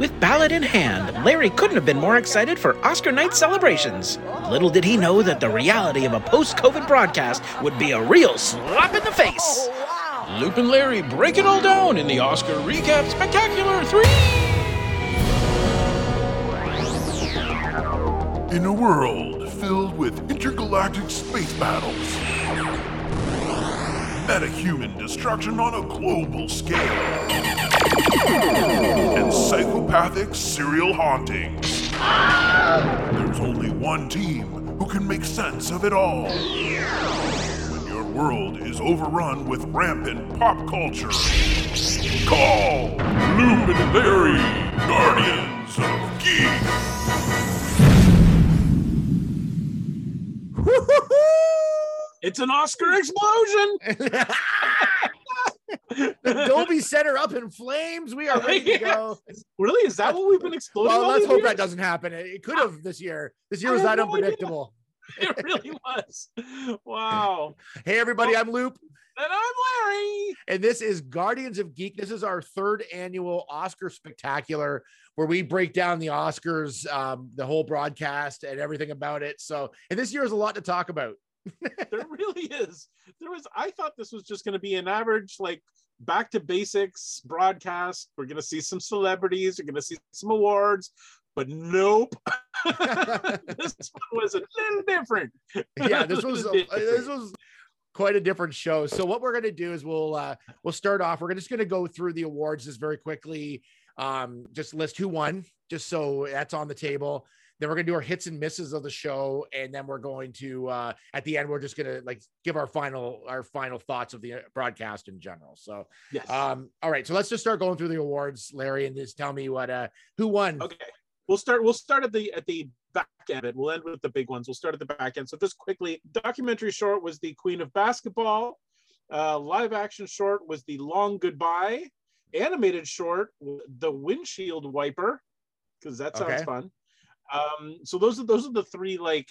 With ballot in hand, Larry couldn't have been more excited for Oscar night celebrations. Little did he know that the reality of a post COVID broadcast would be a real slap in the face. Oh, Loop and Larry break it all down in the Oscar Recap Spectacular 3! In a world filled with intergalactic space battles, metahuman destruction on a global scale, and psychopathic serial hauntings, there's only one team who can make sense of it all. When your world is overrun with rampant pop culture, call Loop and Larry, Guardians of Geek. It's an Oscar explosion. the Dolby Center up in flames. We are ready to go. Really? Is that what we've been exploding? Well, let's hope years? that doesn't happen. It, could have this year. This year was that no idea. unpredictable. It really was. Wow. Hey, everybody, I'm Loop, And I'm Larry. and this is Guardians of Geek. This is our third annual Oscar Spectacular, where we break down the Oscars, um, the whole broadcast, and everything about it. So, and this year is a lot to talk about. There really is. There was. I thought this was just going to be an average, like back to basics broadcast. We're going to see some celebrities. We're going to see some awards. But nope. this one was a little different. yeah, this was a, this was quite a different show. So what we're gonna do is we'll uh we'll start off. We're just gonna go through the awards just very quickly. Um, just list who won, just so that's on the table. Then we're gonna do our hits and misses of the show, and then we're going to uh at the end we're just gonna like give our final our final thoughts of the uh, broadcast in general. So yes. um, all right, so let's just start going through the awards, Larry, and just tell me what uh who won. Okay. We'll start. We'll start at the at the back end. It. We'll end with the big ones. We'll start at the back end. So just quickly, documentary short was the Queen of Basketball. Uh, live action short was the Long Goodbye. Animated short, the Windshield Wiper, because that sounds Okay. fun. Um, so those are those are the three like.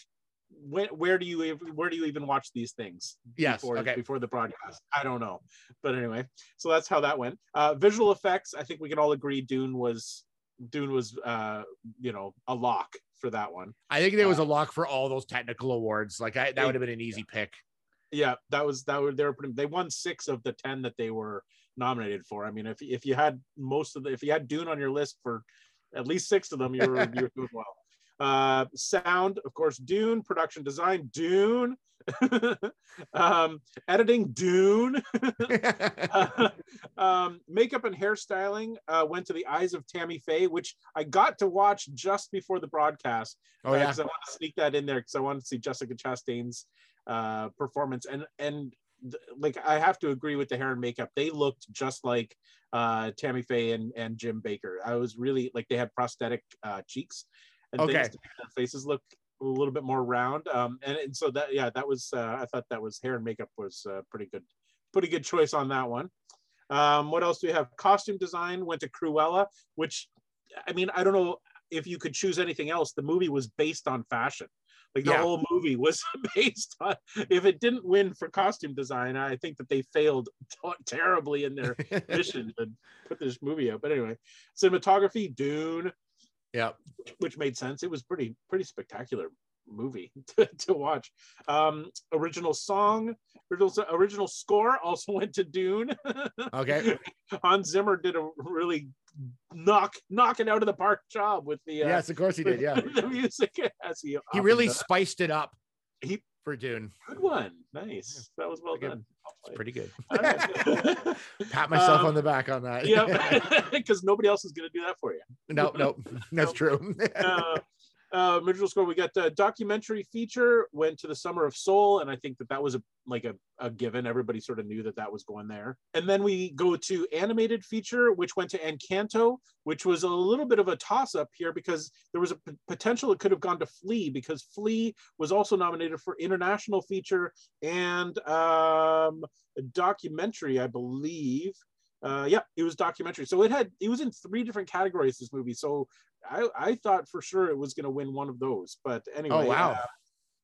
When, where do you where do you even watch these things? Yes, Before, okay. before the broadcast, I don't know, but anyway, so that's how that went. Uh, visual effects, I think we can all agree Dune was Dune was uh you know a lock for that one. I think there was a lock for all those technical awards. Like I, that would have been an easy pick. Yeah, that was that were they were pretty, they won six of the ten that they were nominated for. I mean, if if you had most of the if you had Dune on your list for at least six of them, you were you were doing well. Uh, sound, of course, Dune. Production design, Dune. um, editing, Dune. um, makeup and hairstyling uh, went to the Eyes of Tammy Faye, which I got to watch just before the broadcast. oh yeah. because I want to sneak that in there because I wanted to see Jessica Chastain's uh, performance, and and th- like I have to agree with the hair and makeup. They looked just like uh, Tammy Faye and and Jim Bakker. I was really like they had prosthetic uh, cheeks and Okay. things to make their faces look a little bit more round. Um, and, and so that yeah, that was uh, I thought that was hair and makeup was uh, pretty good, pretty good choice on that one. Um, what else do we have? Costume design went to Cruella, which I mean I don't know if you could choose anything else. The movie was based on fashion. Like the Yeah. whole movie was based on. If it didn't win for costume design, I think that they failed t- terribly in their mission to put this movie out. But anyway, cinematography, Dune, yeah. which made sense. It was pretty pretty spectacular movie to, to watch. Um, original song, original original score also went to Dune. Okay. Hans Zimmer did a really knock knock it out of the park job with the uh, yes, of course he did. Yeah. the music as he He really does. spiced it up He- for Dune. good one nice that was well done I'll. Pretty good. Pat myself Um, on the back on that. yeah because nobody else is going to do that for you no, no, that's true. uh, uh, original score. We got the documentary feature went to the Summer of Soul, and I think that that was a like a, a given. Everybody sort of knew that that was going there. And then we go to animated feature, which went to Encanto, which was a little bit of a toss up here because there was a p- potential it could have gone to Flee because Flee was also nominated for international feature and um, a documentary, I believe. Uh, yeah, it was documentary. So it had it was in three different categories. This movie. So I, I thought for sure it was going to win one of those. But anyway. Oh, wow. uh,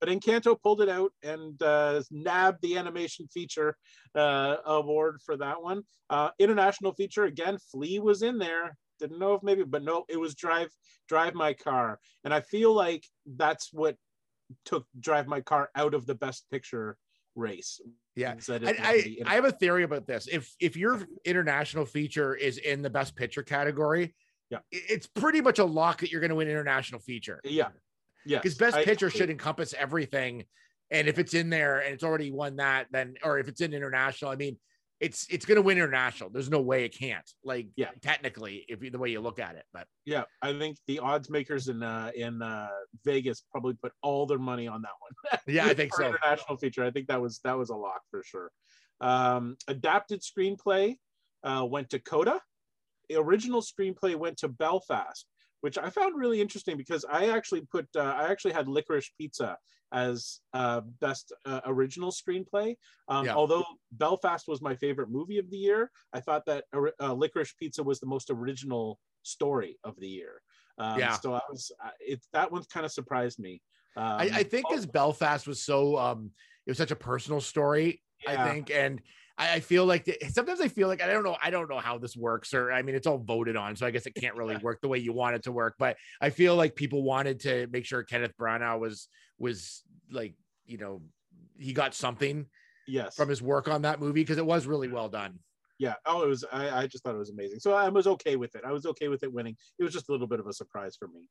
but Encanto pulled it out and uh, nabbed the animation feature uh, award for that one. Uh, international feature again. Flee was in there. didn't know if maybe, but no, it was drive drive my car, and I feel like that's what took drive my car out of the best picture race. Yeah, I, I, I have a theory about this. If if your international feature is in the best picture category, Yeah. it's pretty much a lock that you're going to win international feature. yeah, yeah, because best picture should encompass everything, and if it's in there and it's already won that, then or if it's in international, I mean, it's it's going to win international. There's no way it can't. Like, Yeah. technically, if you, the way you look at it, but Yeah, I think the odds makers in uh, in uh, Vegas probably put all their money on that one. yeah, I think so. International feature, I think that was that was a lock for sure. Um, adapted screenplay uh, went to Coda. The original screenplay went to Belfast, which I found really interesting because I actually put uh, I actually had Licorice Pizza as uh, best uh, original screenplay. Um, Yeah. Although Belfast was my favorite movie of the year, I thought that uh, Licorice Pizza was the most original story of the year. Um, Yeah. So I was it that one kind of surprised me. Um, I, I think as Belfast was so um, it was such a personal story. I think, and I, I feel like the, sometimes I feel like I don't know, I don't know how this works, or I mean, it's all voted on, so I guess it can't really work the way you want it to work. But I feel like people wanted to make sure Kenneth Branagh was was like, you know, he got something yes from his work on that movie because it was really well done. Yeah. Oh it was I, I just thought it was amazing. So i was okay with it. I was okay with it winning. It was just a little bit of a surprise for me.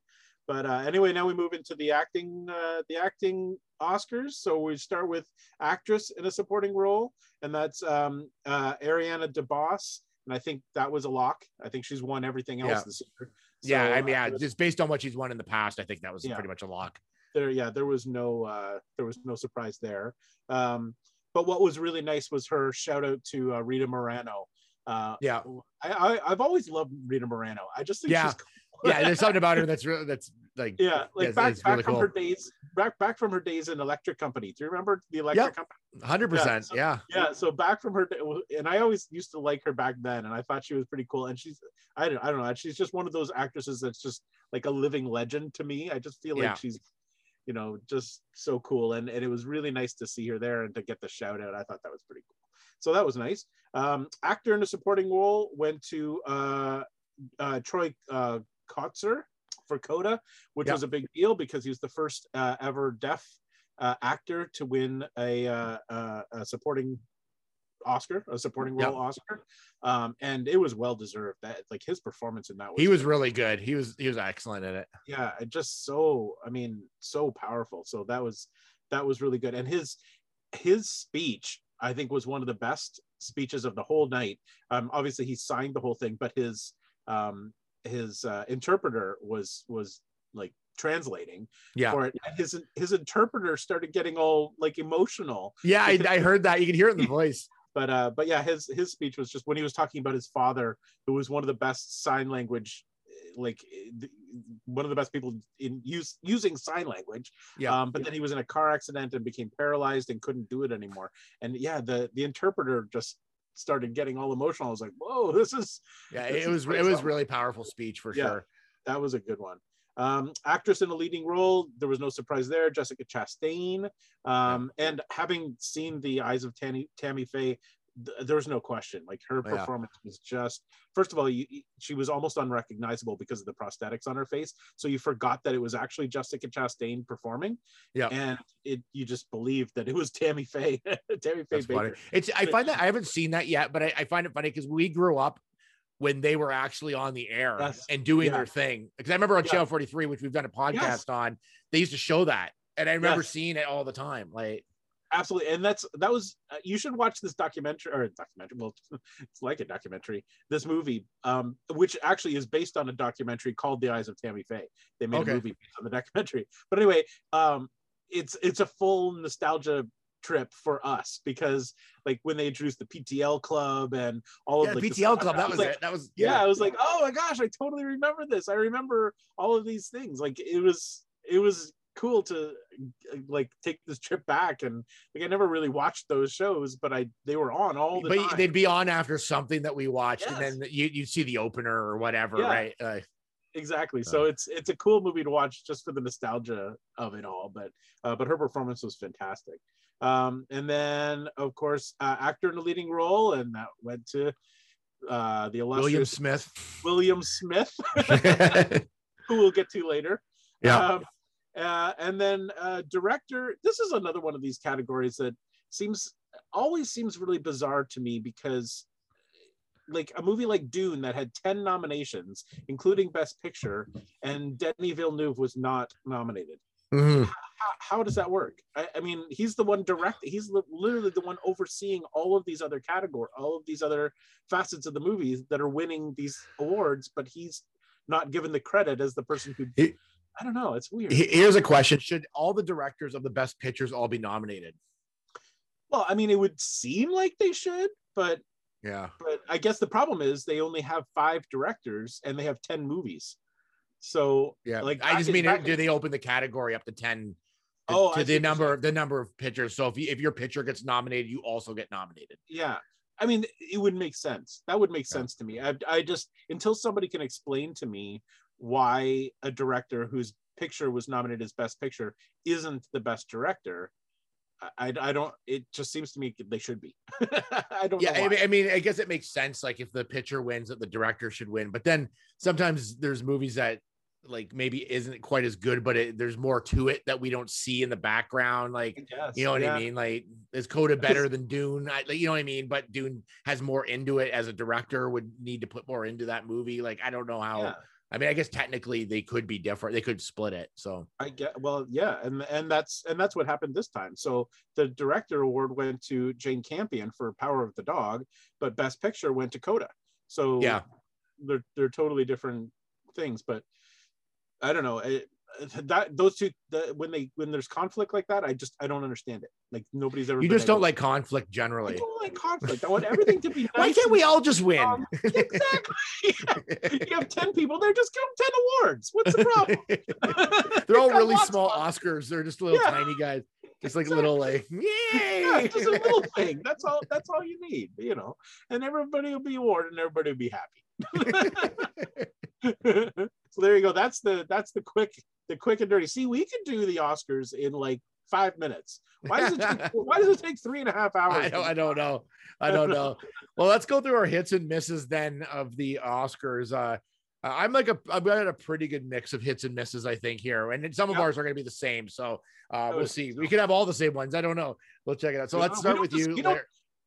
But uh, anyway now we move into the acting uh, the acting oscars. So we start with actress in a supporting role and that's um, uh, ariana DeBose. And i think that was a lock. I think she's won everything else Yeah. this year. Yeah, I mean, uh, yeah, just based on what she's won in the past, I think that was Yeah. pretty much a lock. there yeah there was no uh there was no surprise there. Um but what was really nice was her shout out to uh, rita moreno uh Yeah, I, I i've always loved rita moreno i just think Yeah. she's cool. yeah, there's something about her that's really that's like yeah like back, back really from cool. her days back back from her days in electric company do you remember the electric Yep. company hundred percent. so- Yeah, yeah so back from her and i always used to like her back then and i thought she was pretty cool and she's i don't, I don't know she's just one of those actresses that's just like a living legend to me i just feel like Yeah. she's you know just so cool. And, and it was really nice to see her there and to get the shout out. I thought that was pretty cool. So that was nice. Um actor in a supporting role went to uh uh troy uh kotsur for coda which Yeah. was a big deal because he was the first uh, ever deaf uh, actor to win a, uh, uh, a supporting Oscar, a supporting role Oscar, um, and it was well deserved. That like his performance in that was he was really good. He was he was excellent in it. yeah, it just so I mean so powerful. So that was that was really good, and his his speech I think was one of the best speeches of the whole night. Um, obviously he signed the whole thing, but his um, his uh, interpreter was was like translating Yeah, for it. And his his interpreter started getting all like emotional yeah, I, I heard that. You can hear it in the voice. But uh but yeah his his speech was just when he was talking about his father who was one of the best sign language like eh, one of the best people in use using sign language Yeah. um but then he was in a car accident and became paralyzed and couldn't do it anymore and yeah the the interpreter just started getting all emotional i was like whoa this is Yeah, This it was it was really powerful speech for Yeah. sure. that was a good one um actress in a leading role there was no surprise there jessica chastain um and having seen the eyes of tammy tammy faye th- there was no question like her Oh, Yeah. performance was just first of all you, she was almost unrecognizable because of the prosthetics on her face so you forgot that it was actually jessica chastain performing Yeah. and it you just believed that it was tammy faye tammy faye That's funny. bakker It's I find that I haven't seen that yet, but I, I find it funny because we grew up when they were actually on the air Yes. and doing Yeah. their thing. Because I remember on Yeah. Channel 43, which we've done a podcast Yes. on, they used to show that. And I remember Yes. seeing it all the time. Like, absolutely and that's that was uh, you should watch this documentary or documentary well it's like a documentary this movie um which actually is based on a documentary called the eyes of tammy faye they made Okay. a movie based on the documentary but anyway um it's it's a full nostalgia trip for us because like when they introduced the ptl club and all yeah, of like, the PTL stuff, Club, that was like, it. That was, yeah, I was like, oh my gosh, I totally remember this. I remember all of these things. Like it was, it was cool to uh, like take this trip back and like I never really watched those shows, but I they were on all the but time. they'd be on after something that we watched, and then you you see the opener or whatever, Yeah. right? Uh, exactly. So it's it's a cool movie to watch just for the nostalgia of it all. But uh, but her performance was fantastic. Um, and then of course uh, actor in a leading role, and that went to uh, the William Smith. William Smith, who we'll get to later. Um, uh, and then uh, director. This is another one of these categories that seems always seems really bizarre to me because like a movie like Dune that had 10 nominations, including Best Picture, and Denis Villeneuve was not nominated. Mhm. How, how does that work? I, I mean, he's the one direct. He's literally the one overseeing all of these other category, all of these other facets of the movies that are winning these awards, but he's not given the credit as the person who. He- I don't know. It's weird. Here's a question: Should all the directors of the best pictures all be nominated? well, I mean, it would seem like they should, but Yeah. but I guess the problem is they only have five directors and they have 10 movies. So Yeah, Like, like I just mean, do they open the category up to ten? Oh, to the number, the number of pitchers. So if you, if your pitcher gets nominated, you also get nominated. yeah, I mean, it would make sense. That would make sense to me. I, I just until somebody can explain to me why a director whose picture was nominated as best picture isn't the best director. I, I, don't. It just seems to me they should be. I don't Yeah, know. I mean, I mean, I guess it makes sense. Like if the pitcher wins, that the director should win. But then sometimes there's movies that like maybe isn't quite as good, but it, there's more to it that we don't see in the background. Like guess, You know what yeah. I mean? Like, is Coda better than Dune? I, like, you know what I mean? But Dune has more into it as a director, would need to put more into that movie. Like, I don't know how. Yeah. I mean, I guess technically they could be different. They could split it. So, I get well, yeah, and and that's and that's what happened this time. So the director award went to Jane Campion for Power of the Dog, but Best Picture went to Coda. So Yeah. they're they're totally different things. But I don't know it, that those two the, when they when there's conflict like that, I just I don't understand it. Like nobody's ever. you just don't like conflict I generally. don't like conflict. I want everything to be. Nice Why can't we all just win? Um, exactly. you have ten people they're just give them ten awards. What's the problem? They're all really small Oscars. They're just little Yeah. tiny guys, just like Exactly. little like, Yeah, just a little thing. That's all. That's all you need, you know. And everybody will be awarded, and everybody will be happy. So there you go. That's the that's the quick the quick and dirty. See, we can do the Oscars in like five minutes. Why does it take, why does it take three and a half hours? I don't, I don't know. I don't know. Well, let's go through our hits and misses then of the Oscars. Uh, I'm like a, I've got a pretty good mix of hits and misses, I think here, and some of Yeah. ours are going to be the same. So uh, we'll see. We could have all the same ones. I don't know. We'll check it out. So let's start with dis- you.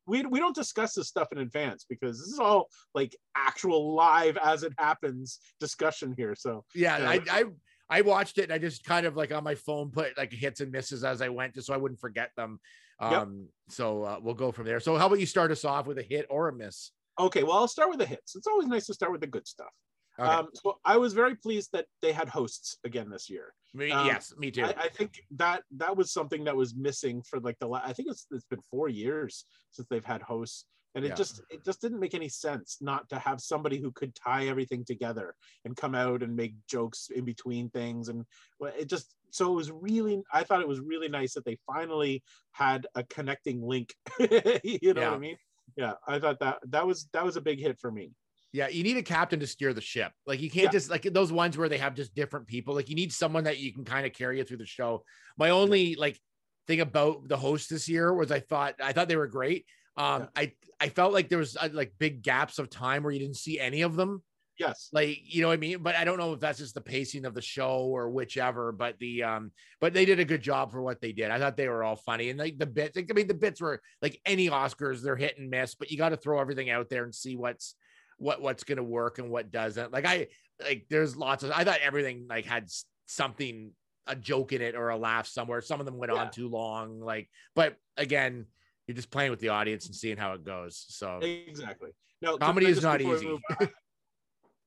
We don't- we, don't discuss this stuff in advance because this is all like actual live as it happens discussion here. So Yeah, Yeah. I, I I watched it and I just kind of like on my phone put like hits and misses as I went, just so I wouldn't forget them. Yep. Um, so uh, we'll go from there. So how about you start us off with a hit or a miss? okay, well I'll start with the hits. It's always nice to start with the good stuff. Okay. Um, so I was very pleased that they had hosts again this year. Me- um, yes, me too. I, I think that that was something that was missing for like the la- I think it's it's been four years since they've had hosts, and it Yeah. just it just didn't make any sense not to have somebody who could tie everything together and come out and make jokes in between things, and it just so it was really I thought it was really nice that they finally had a connecting link. you know Yeah. what I mean? Yeah, I thought that that was that was a big hit for me. Yeah, you need a captain to steer the ship. Like you can't Yeah. just like those ones where they have just different people. Like you need someone that you can kind of carry you through the show. My only like thing about the host this year was I thought I thought they were great. Um, Yeah. I I felt like there was uh, like big gaps of time where you didn't see any of them. Yes. Like you know what I mean. But I don't know if that's just the pacing of the show or whichever. But the um, but they did a good job for what they did. I thought they were all funny and like the bits. Like, I mean, the bits were like any Oscars, they're hit and miss. But you got to throw everything out there and see what's what what's gonna work and what doesn't. Like I like there's lots of I thought everything like had something a joke in it or a laugh somewhere. Some of them went Yeah. on too long. Like, but again, you're just playing with the audience and seeing how it goes. So Exactly. No, Comedy is not easy.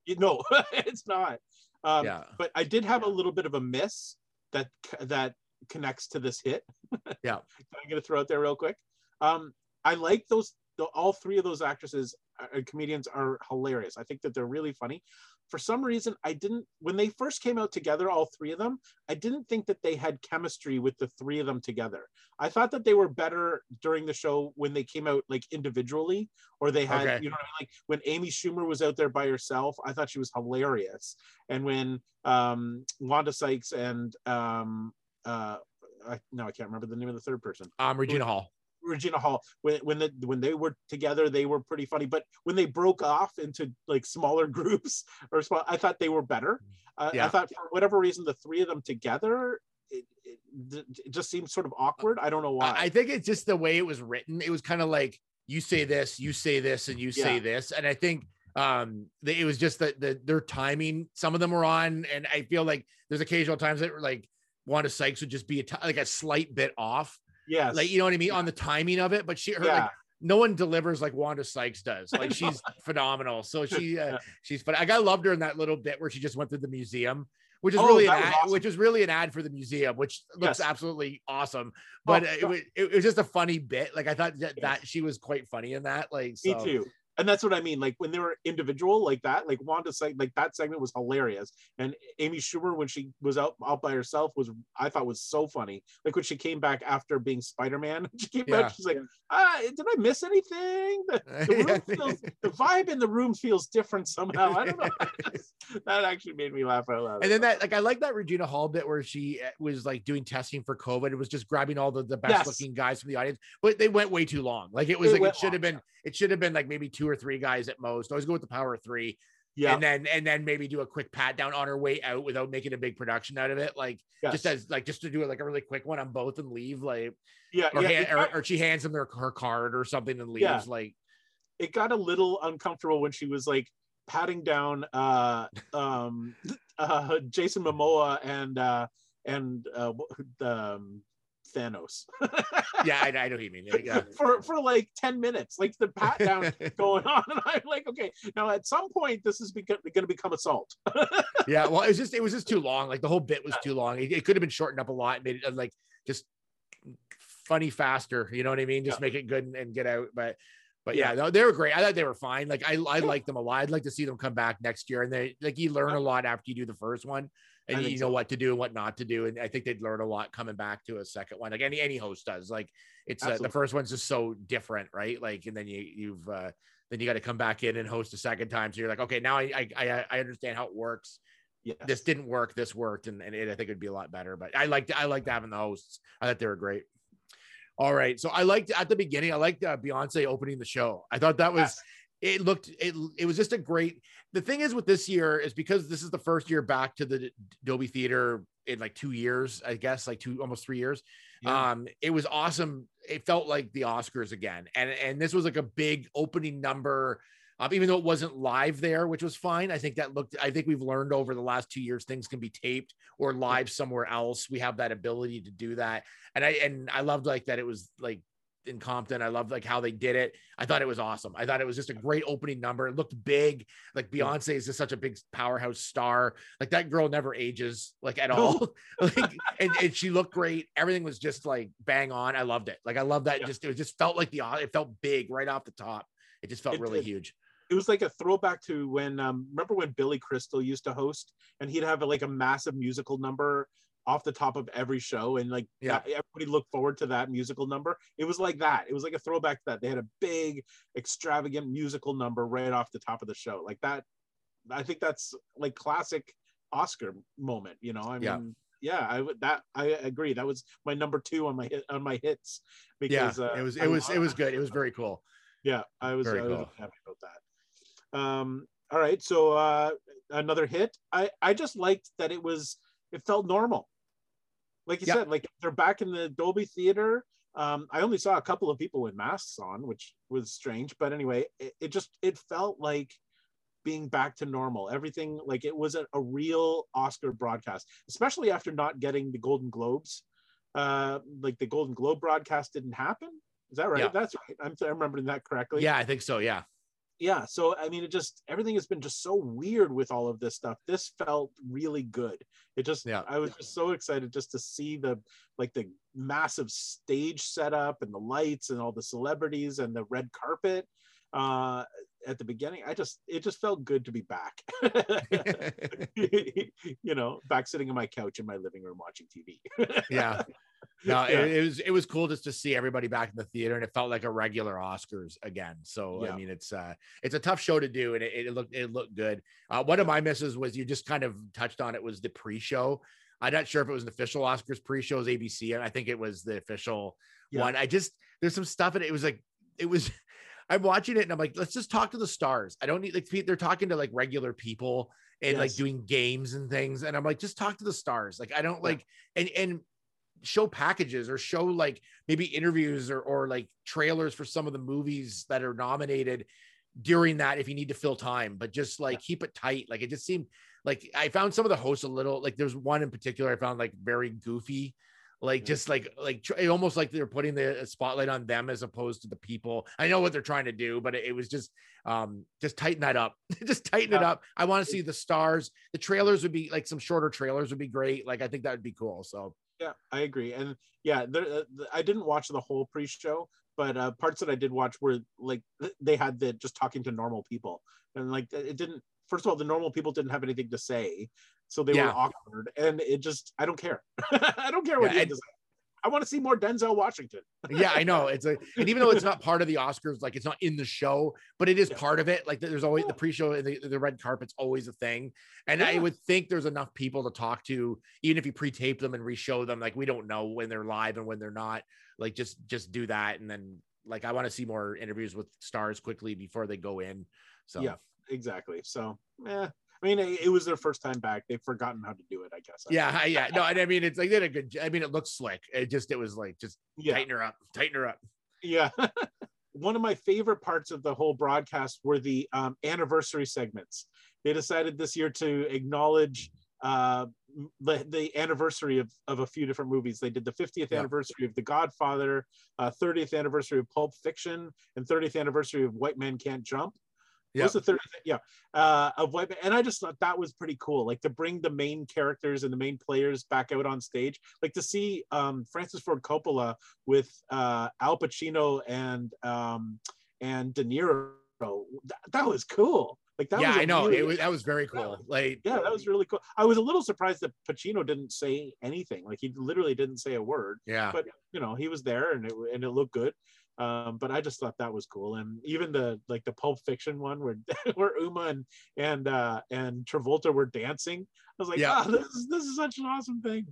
You- no, it's not. Um, yeah, but I did have a little bit of a miss that that connects to this hit. Yeah. I'm gonna throw out there real quick. Um, I like those. The, all three of those actresses uh, comedians are hilarious. I think that they're really funny. For some reason, I didn't when they first came out together, all three of them. I didn't think that they had chemistry with the three of them together. I thought that they were better during the show when they came out like individually, or they had Okay. you know what I mean? like when Amy Schumer was out there by herself. I thought she was hilarious, and when um, Wanda Sykes and um, uh, I, no, I can't remember the name of the third person. um, Regina Hall. Regina Hall when when the when they were together they were pretty funny but when they broke off into like smaller groups or small I thought they were better uh, Yeah. I thought for whatever reason the three of them together it, it, it just seems sort of awkward I don't know why I think it's just the way it was written. It was kind of like you say this, you say this, and you say Yeah. this. And I think um it was just that the, their timing. Some of them were on, and I feel like there's occasional times that like Wanda Sykes would just be a t- like a slight bit off, yes like you know what I mean on the timing of it. But she, her, yeah like no one delivers like Wanda Sykes does. Like she's phenomenal. So she, uh, Yeah. she's fun. Like I loved her in that little bit where she just went through the museum. Which is Oh, really an ad, awesome. which is really an ad for the museum, which looks Yes. absolutely awesome but Oh, it, was, it was just a funny bit. Like I thought that, that she was quite funny in that. Like Me too. And that's what I mean. Like when they were individual like that, like Wanda like that segment was hilarious. And Amy Schumer, when she was out out by herself, was I thought was so funny. Like when she came back after being Spider-Man, she came Yeah. back, she's like, ah, did I miss anything? The, the room feels the vibe in the room feels different somehow. I don't know. that actually made me laugh out loud. And then that, like, I like that Regina Hall bit where she uh, was like doing testing for COVID. It was just grabbing all the, the best Yes. looking guys from the audience, but they went way too long. Like it was It like it should have been, it should have been like maybe two or three guys at most. Always go with the power three, yeah, and then and then maybe do a quick pat down on her way out without making a big production out of it. Like yes. just as like just to do it like a really quick one on both and leave. Like yeah, or, yeah, hand, got- or, or she hands them their her card or something and leaves. Yeah. Like it got a little uncomfortable when she was like patting down uh um uh Jason Momoa and uh and uh um Thanos yeah, I, I know what you mean. Yeah. for for like 10 minutes like the pat down going on and I'm like okay now at some point this is going to become assault yeah well it was just it was just too long like the whole bit was too long it, it could have been shortened up a lot and made it uh, like just funny faster you know what i mean just make it good and, and get out but but yeah, no, they were great. I thought they were fine. Like I, I like them a lot. I'd like to see them come back next year. And they like you learn a lot after you do the first one, and you know so. what to do and what not to do. And I think they'd learn a lot coming back to a second one. Like any any host does. Like it's uh, the first one's just so different, right? Like and then you you've uh, then you got to come back in and host a second time. So you're like, okay, now I I I, understand how it works yes. this didn't work this worked and, and it, i think it'd be a lot better but i liked i liked having the hosts i thought they were great all right so i liked at the beginning i liked uh, beyonce opening the show i thought that was Yes. it looked it, it was just a great the thing is with this year is because this is the first year back to the dolby theater in like two years i guess like two almost three years Yeah. um it was awesome it felt like the oscars again and and this was like a big opening number um, even though it wasn't live there, which was fine. I think that looked, I think we've learned over the last two years, things can be taped or live somewhere else. We have that ability to do that. And I, and I loved like that it was like in Compton. I loved like how they did it. I thought it was awesome. I thought it was just a great opening number. It looked big. Like Beyonce is just such a big powerhouse star. Like that girl never ages like at all. like, and, and she looked great. Everything was just like bang on. I loved it. Like I love that. Yeah. Just, it just felt like the, it felt big right off the top. It just felt It really did. huge. it was like a throwback to when um remember when Billy Crystal used to host and he'd have like a massive musical number off the top of every show and like Yeah. that- everybody looked forward to that musical number it was like that it was like a throwback to that they had a big extravagant musical number right off the top of the show like that i think that's like classic oscar moment you know i mean Yeah. yeah, I would that I agree. That was my number two on my hit on my hits because yeah, uh, it was I it was it was good. It was very cool. yeah, I was, Very I was happy about that. Um, all right, so uh, another hit. I I just liked that it was it felt normal. Like you Yeah. said, like they're back in the Dolby Theater. Um, I only saw a couple of people with masks on, which was strange. But anyway, it, it just it felt like being back to normal. Everything like it was a, a real Oscar broadcast, especially after not getting the Golden Globes. Uh, like the Golden Globe broadcast didn't happen. Is that right? Yeah. That's right. I'm, I'm remembering that correctly Yeah, I think so. Yeah. Yeah so i mean it just everything has been just so weird with all of this stuff. This felt really good. It just Yeah. i was just so excited just to see the like the massive stage setup and the lights and all the celebrities and the red carpet uh at the beginning. I just it just felt good to be back. You know back sitting on my couch in my living room watching tv yeah. No, Yeah. it, it was it was cool just to see everybody back in the theater, and it felt like a regular Oscars again. So Yeah. I mean, it's uh it's a tough show to do, and it, it looked it looked good. Uh, one of my misses was you just kind of touched on it was the pre-show. I'm not sure if it was an official Oscars pre-show, it ABC, and I think it was the official Yeah. one. I just there's some stuff in it. It was like it was. I'm watching it and I'm like, let's just talk to the stars. I don't need like they're talking to like regular people and like doing games and things. And I'm like, just talk to the stars. Like I don't Yeah. like and and show packages or show like maybe interviews or or like trailers for some of the movies that are nominated during that if you need to fill time, but just like keep it tight. Like it just seemed like I found some of the hosts a little like there's one in particular I found like very goofy. Like Yeah. just like like almost like they're putting the spotlight on them as opposed to the people. I know what they're trying to do, but it, it was just um just tighten that up. just tighten it up. I want to see the stars. The trailers would be like some shorter trailers would be great. Like I think that would be cool. So Yeah, I agree. And yeah, there, uh, I didn't watch the whole pre-show, but uh, parts that I did watch were like they had the just talking to normal people, and like it didn't. First of all, the normal people didn't have anything to say, so they Yeah. were awkward, and it just I don't care. I don't care what Yeah, you to say. I want to see more Denzel Washington. yeah, I know. It's a and even though it's not part of the Oscars, like it's not in the show, but it is Yeah. part of it. Like there's always the pre-show and the, the red carpet's always a thing. And I would think there's enough people to talk to, even if you pre-tape them and re-show them. Like we don't know when they're live and when they're not. Like just just do that. And then like I want to see more interviews with stars quickly before they go in. So Yeah. Exactly. So, yeah. I mean, it, it was their first time back. They've forgotten how to do it. I guess. yeah, yeah. No, and I mean it's like they did a good I mean it looks slick. It just it was like just Yeah. tighten her up, tighten her up. Yeah. One of my favorite parts of the whole broadcast were the um, anniversary segments. They decided this year to acknowledge uh, the, the anniversary of, of a few different movies. They did the 50th Yeah. anniversary of The Godfather, uh, 30th anniversary of Pulp Fiction, and 30th anniversary of White Men Can't Jump. Yeah. Was the 30th? Yeah. Uh, of Men. And I just thought that was pretty cool. Like to bring the main characters and the main players back out on stage. Like to see um, Francis Ford Coppola with uh, Al Pacino and um, and De Niro. That, that was cool. Like that yeah, was I know. really- it was that was very cool. Like yeah, that was really cool. I was a little surprised that Pacino didn't say anything. Like he literally didn't say a word. yeah. But you know, he was there and it and it looked good. Um, but I just thought that was cool. And even the like the Pulp Fiction one where where Uma and and uh, and Travolta were dancing. I was like, Yeah. oh, this is this is such an awesome thing.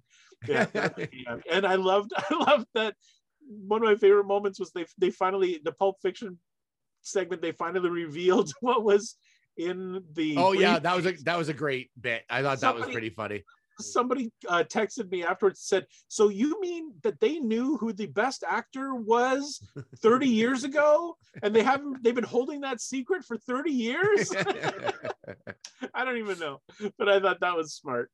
Yeah, yeah. and I loved I loved that. One of my favorite moments was they they finally the Pulp Fiction segment they finally revealed what was in the Oh yeah, that was a that was a great bit. I thought that was pretty funny. Somebody uh, texted me afterwards said so you mean that they knew who the best actor was 30 years ago? And they haven't they've been holding that secret for 30 years? I don't even know but i thought that was smart.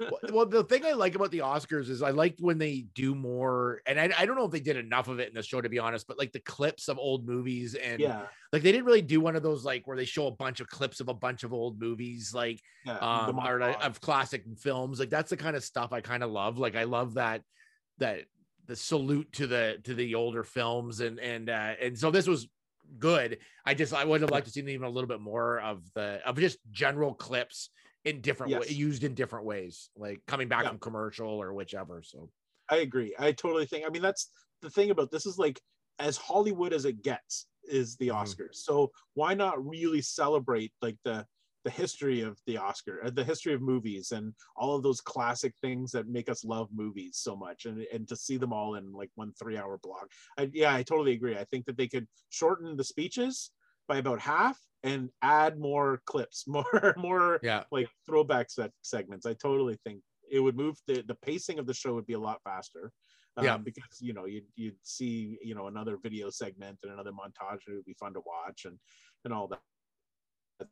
Well, well, the thing I like about the Oscars is I liked when they do more, and I, I don't know if they did enough of it in the show to be honest, but like the clips of old movies and yeah like they didn't really do one of those like where they show a bunch of clips of a bunch of old movies like yeah the um or of classic films like that's the kind of stuff I kind of love like I love that that the salute to the to the older films and and uh and so this was good I just I would have liked to see even a little bit more of the of just general clips in different Yes. used in different ways like coming back Yeah. from commercial or whichever so I agree. I totally think. I mean, that's the thing about this is like as Hollywood as it gets is the Mhm. Oscars. So why not really celebrate like the the history of the Oscar, uh, the history of movies, and all of those classic things that make us love movies so much, and and to see them all in like one three hour block. I, yeah, I totally agree. I think that they could shorten the speeches by about half and add more clips, more more yeah like throwback set segments. I totally think it would move the the pacing of the show would be a lot faster. Um, Yeah. because you know you'd you'd see you know another video segment and another montage. and It would be fun to watch and and all that.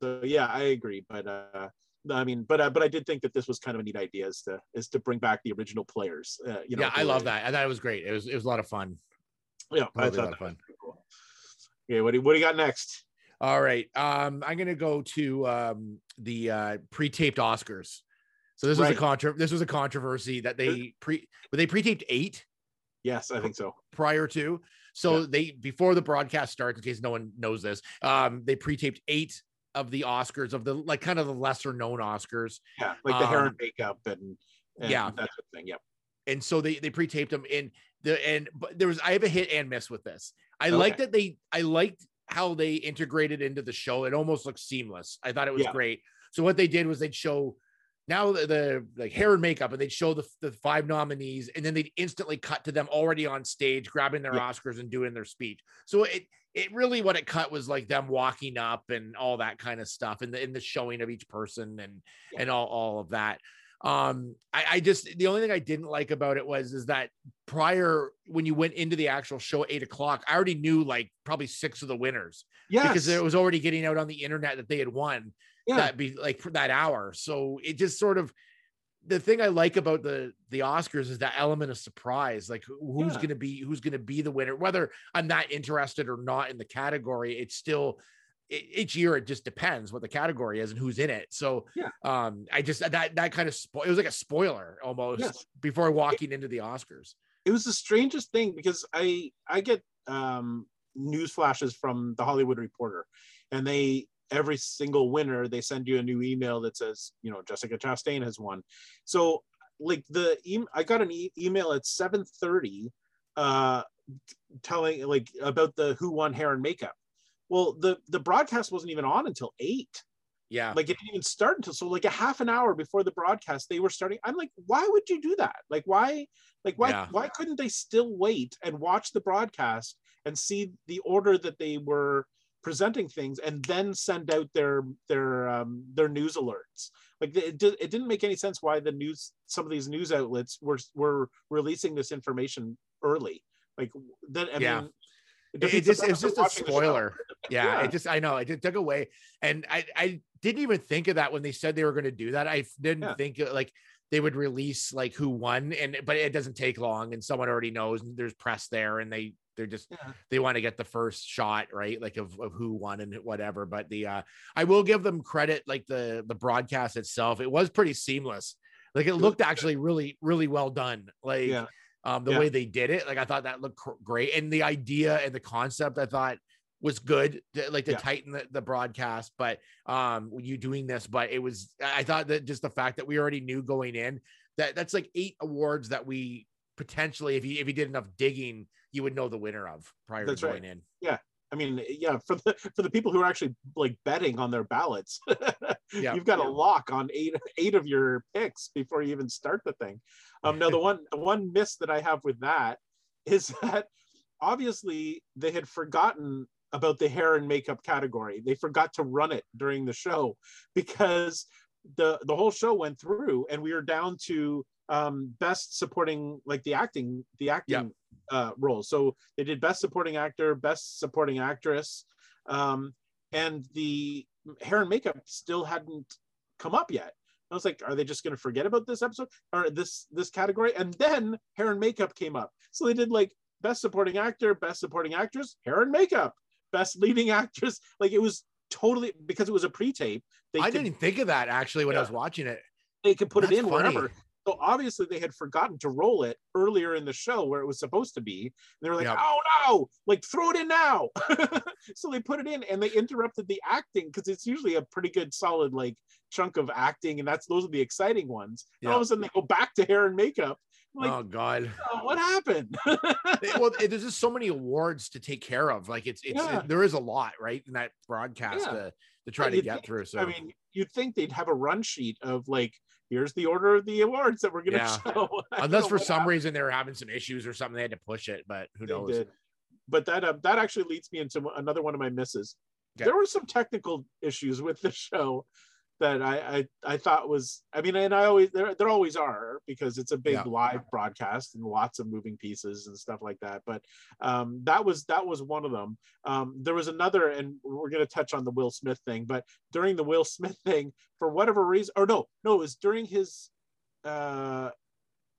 So yeah, I agree. But uh, I mean, but uh, but I did think that this was kind of a neat idea is to is to bring back the original players. Uh, you know, yeah I love that I thought it was great it was it was a lot of fun Yeah, I Totally a lot that of fun. cool. Okay, what do you, what do you got next? All right. Um, I'm gonna go to um the uh pre-taped Oscars. So this was a Right. contra this was a controversy that they pre but they pre-taped eight Yes, I think so. prior to. So Yeah. they before the broadcast starts, in case no one knows this, um, they pre-taped eight of the Oscars of the like kind of the lesser known Oscars. Yeah, like the hair Um, and makeup and, and yeah. that sort of thing. Yeah. and so they they pre-taped them in the and but there was I have a hit and miss with this. I like that they I liked how they integrated into the show. It almost looked seamless. I thought it was Yeah. great. So what they did was they'd show now the, the like hair and makeup, and they'd show the, the five nominees, and then they'd instantly cut to them already on stage, grabbing their Yeah. Oscars and doing their speech. So it it really what it cut was like them walking up and all that kind of stuff, and the in the showing of each person and and all all of that. Um, I, I just the only thing I didn't like about it was is that prior when you went into the actual show at eight o'clock, I already knew like probably six of the winners Yes. because it was already getting out on the internet that they had won Yeah. that be like for that hour. So it just sort of the thing I like about the the Oscars is that element of surprise. Like who's Yeah. gonna be who's gonna be the winner, whether I'm not interested or not in the category. It's still each year it just depends what the category is and who's in it. So Yeah. um I just that that kind of spo- it was like a spoiler almost Yes. before walking into the Oscars. it was the strangest thing because I I get um, news flashes from the Hollywood Reporter, and they every single winner they send you a new email that says you know Jessica Chastain has won. So like the e- I got an e- email at seven thirty, uh, telling like about the who won hair and makeup. Well, the the broadcast wasn't even on until eight Yeah. like it didn't even start until so like a half an hour before the broadcast they were starting i'm like why would you do that like why like why Yeah. why couldn't they still wait and watch the broadcast and see the order that they were presenting things and then send out their their um their news alerts like it, di- it didn't make any sense why the news some of these news outlets were were releasing this information early like then i Yeah. mean it, it defeats just it's just a watching the show. spoiler. Yeah, Yeah. it just I know it just took away, and I I didn't even think of that when they said they were going to do that. I didn't Yeah. think like they would release like who won, and but it doesn't take long, and someone already knows, and there's press there, and they they're just Yeah. they want to get the first shot right, like of of who won and whatever. But the uh I will give them credit, like the the broadcast itself, it was pretty seamless. Like it looked actually really really well done. Like yeah um, the Yeah. way they did it. Like I thought that looked great, and the idea and the concept I thought was good, to, like to Yeah. tighten the, the broadcast. But um, you doing this, but it was I I thought that just the fact that we already knew going in that that's like eight awards that we potentially, if you if you did enough digging, you would know the winner of prior That's to right. going in. Yeah. I mean, yeah, for the for the people who are actually like betting on their ballots, Yeah. you've got a lock on eight eight of your picks before you even start the thing. Um, now the one the one miss that I have with that is that obviously they had forgotten about the hair and makeup category. They forgot to run it during the show because the the whole show went through and we were down to um best supporting like the acting the acting uh roles so they did best supporting actor best supporting actress um and the hair and makeup still hadn't come up yet. I was like are they just going to forget about this episode or this this category? And then hair and makeup came up. So they did like best supporting actor best supporting actress hair and makeup best leading actress. Like it was totally because it was a pre-tape they I could, didn't think of that actually when I was watching it. they could put it in funny. wherever so obviously they had forgotten to roll it earlier in the show where it was supposed to be. And they were like, oh no, like throw it in now. so they put it in and they interrupted the acting because it's usually a pretty good solid like chunk of acting. And that's those are the exciting ones. And all of a sudden they go back to hair and makeup. Like, oh God. "Oh, what happened? Well, there's just so many awards to take care of. Like it's it's Yeah. it- there is a lot right in that broadcast Yeah. to to try to get think- through. So I mean, you'd think they'd have a run sheet of like, here's the order of the awards that we're going to Yeah. show. Unless for some reason they were having some issues or something, they had to push it. But who They knows? did. But that uh, that actually leads me into another one of my misses. Okay. There were some technical issues with the show that I, I I thought was I mean and I always there there always are because it's a big Yeah. live broadcast and lots of moving pieces and stuff like that. But um, that was that was one of them. Um, there was another, and we're going to touch on the Will Smith thing. But during the Will Smith thing, for whatever reason, or no, no, it was during his. Uh,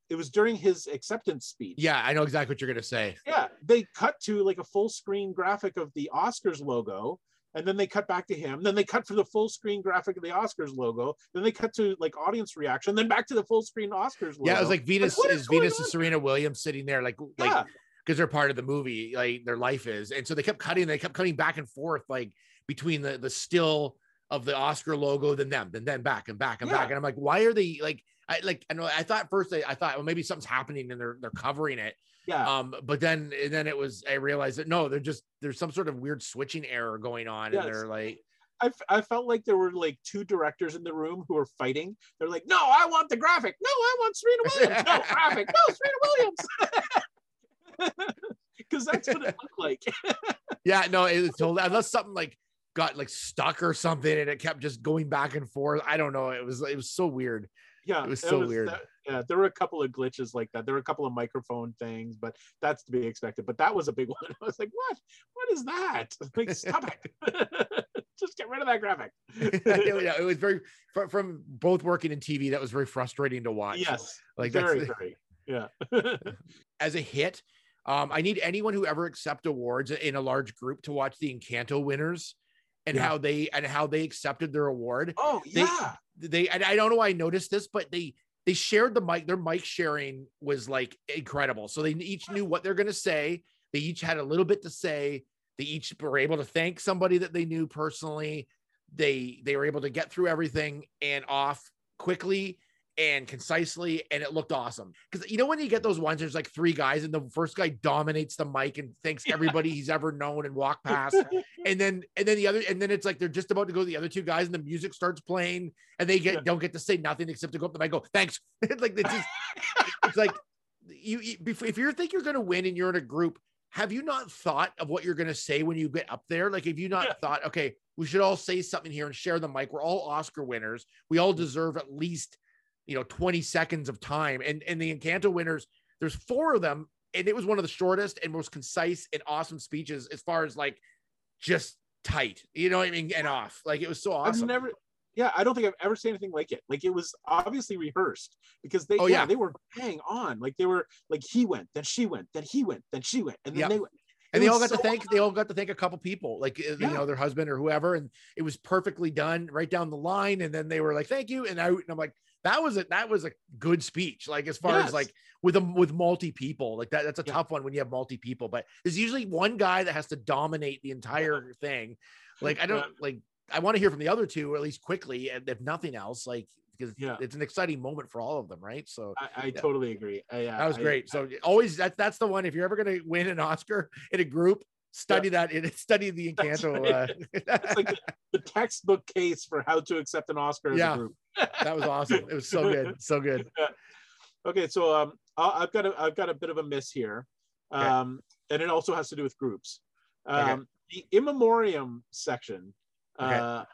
it was during his acceptance speech Yeah, I know exactly what you're gonna say. yeah they cut to like a full screen graphic of the oscars logo and then they cut back to him. Then they cut for the full screen graphic of the oscars logo. Then they cut to like audience reaction then back to the full screen oscars logo Yeah, it was like Venus what is, is Venus on and Serena Williams sitting there, like like because they're part of the movie, like their life is, and so they kept cutting, they kept cutting back and forth, like between the the still of the Oscar logo, then them, then then back and back and Yeah. back, and I'm like, why are they like? I like I know I thought first I, I thought well maybe something's happening and they're they're covering it, yeah um, but then and then it was I realized that no, they're just there's some sort of weird switching error going on, Yes. and they're like I, I felt like there were like two directors in the room who were fighting. They're like, no, I want the graphic. No, I want Serena Williams. No graphic. No, Serena Williams. Because that's what it looked like. Yeah, no, it was totally unless something like got like stuck or something and it kept just going back and forth. I don't know. It was it was so weird. Yeah, It was so weird. that- yeah, there were a couple of glitches like that. There were a couple of microphone things, but that's to be expected. But that was a big one. I was like, what? What is that? Like, stop it. Just get rid of that graphic. yeah, it was very from, from both working in TV. That was very frustrating to watch. yes. like very, that's very. Yeah. as a hit. Um, I need anyone who ever accept awards in a large group to watch the Encanto winners and Yeah. how they and how they accepted their award. oh, They- yeah. They and I don't know why I noticed this, but they they shared the mic. Their mic sharing was like incredible. So they each knew what they're gonna say. They each had a little bit to say. They each were able to thank somebody that they knew personally. They they were able to get through everything and off quickly and concisely, and it looked awesome. Because you know when you get those ones, there's like three guys, and the first guy dominates the mic and thanks everybody he's ever known and walk past, and then and then the other, and then it's like they're just about to go to the other two guys, and the music starts playing, and they get don't get to say nothing except to go up the mic, go thanks. It's like it's just it's like you you- if you think you're going to win and you're in a group have you not thought of what you're going to say when you get up there? Like have you not Yeah. thought okay we should all say something here and share the mic. We're all oscar winners. We all mm. deserve at least you know 20 seconds of time and and the encanto winners there's four of them and it was one of the shortest and most concise and awesome speeches as far as like just tight you know what i mean and off like it was so awesome I've never, yeah, I don't think I've ever seen anything like it. Like it was obviously rehearsed because they, Oh, yeah, yeah. they were hang on. Like they were like he went, then she went, then he went, then she went, and then Yep. they went. and It they all got to so thank they all got to thank a couple people like uh, you know their husband or whoever and it was perfectly done right down the line and then they were like thank you and I and I'm like that was it that was a good speech like as far Yes. as like with a with multi people like that that's a Yeah. tough one when you have multi people but there's usually one guy that has to dominate the entire thing like I don't Yeah. like I want to hear from the other two or at least quickly and if nothing else like because Yeah. it's an exciting moment for all of them right so I, I Yeah. totally agree. I, uh, that was I- great. So always that that's the one. If you're ever going to win an Oscar in a group, study that. In, study the That's Encanto. right. Uh, It's like the, the textbook case for how to accept an Oscar as Yeah. a group. That was awesome. It was so good, so good. Okay, so um, I- I've got a I've got a bit of a miss here, Okay. um, and it also has to do with groups. Okay. Um, The in memoriam section, Okay. uh,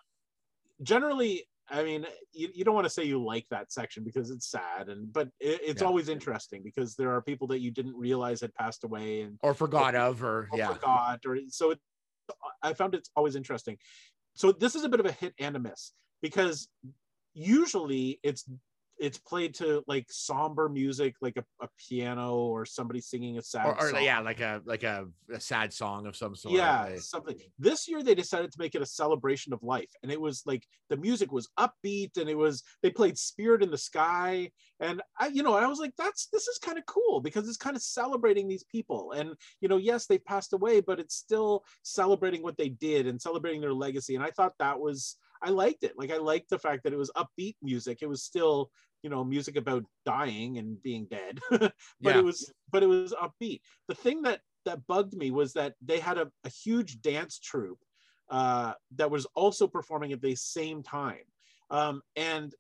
generally, I mean, you, you don't want to say you like that section because it's sad, and but it, it's Yeah. always interesting because there are people that you didn't realize had passed away, and Or forgot of, or or yeah, forgot or so it, i found it's always interesting so this is a bit of a hit and a miss because usually it's it's played to like somber music like a, a piano or somebody singing a sad or, or song. yeah, like a like a, a sad song of some sort. yeah like- something this year they decided to make it a celebration of life and it was like the music was upbeat and it was they played spirit in the sky and i you know i was like that's this is kind of cool because it's kind of celebrating these people and you know yes they passed away but it's still celebrating what they did and celebrating their legacy and i thought that was i liked it. Like i liked the fact that it was upbeat music. It was still you know music about dying and being dead but Yeah. it was but it was upbeat. The thing that that bugged me was that they had a, a huge dance troupe uh, that was also performing at the same time. Um, and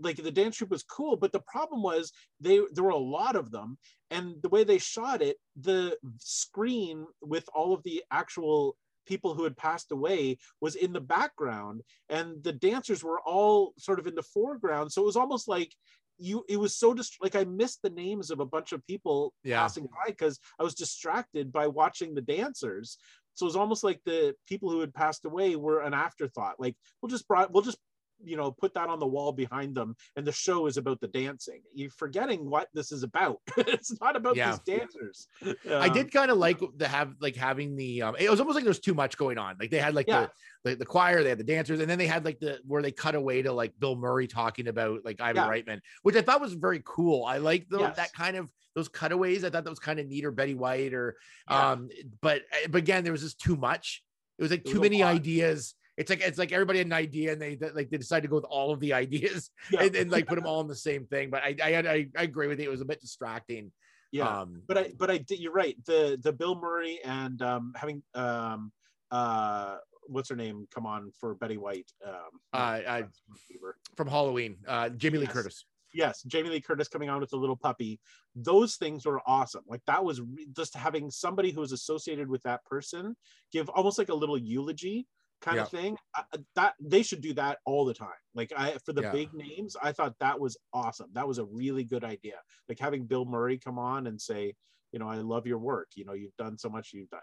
like the dance troupe was cool but the problem was they there were a lot of them and the way they shot it the screen with all of the actual people who had passed away was in the background and the dancers were all sort of in the foreground so it was almost like you it was so dist- like i missed the names of a bunch of people Yeah. passing by because i was distracted by watching the dancers so it was almost like the people who had passed away were an afterthought like we'll just brought we'll just you know put that on the wall behind them and the show is about the dancing you're forgetting what this is about it's not about Yeah. these dancers I Um, did kind of like the have like having the um it was almost like there was too much going on. Like they had like Yeah. the, the the choir, they had the dancers, and then they had like the where they cut away to like Bill Murray talking about like Ivan Yeah. Reitman, which I thought was very cool. I like Yes. that kind of those cutaways. I thought that was kind of neat or Betty White or um but but again, there was just too much. It was like too was a many lot. ideas. It's like it's like everybody had an idea and they like they decided to go with all of the ideas yeah, and, and like put them all in the same thing. But I I, I I agree with you. It was a bit distracting. yeah Um, but I but I did you're right. The the Bill Murray and um having um uh what's her name come on for Betty White? Um, Uh, Fever. from Halloween, uh, Jamie Lee Curtis. yes, Jamie Lee Curtis coming on with the little puppy. Those things were awesome. Like that was re- just having somebody who was associated with that person give almost like a little eulogy kind Yeah. of thing. Uh, that they should do that all the time. Like I for the Yeah. big names, I thought that was awesome. That was a really good idea. Like having Bill Murray come on and say, you know, I love your work. You know, you've done so much. You've done.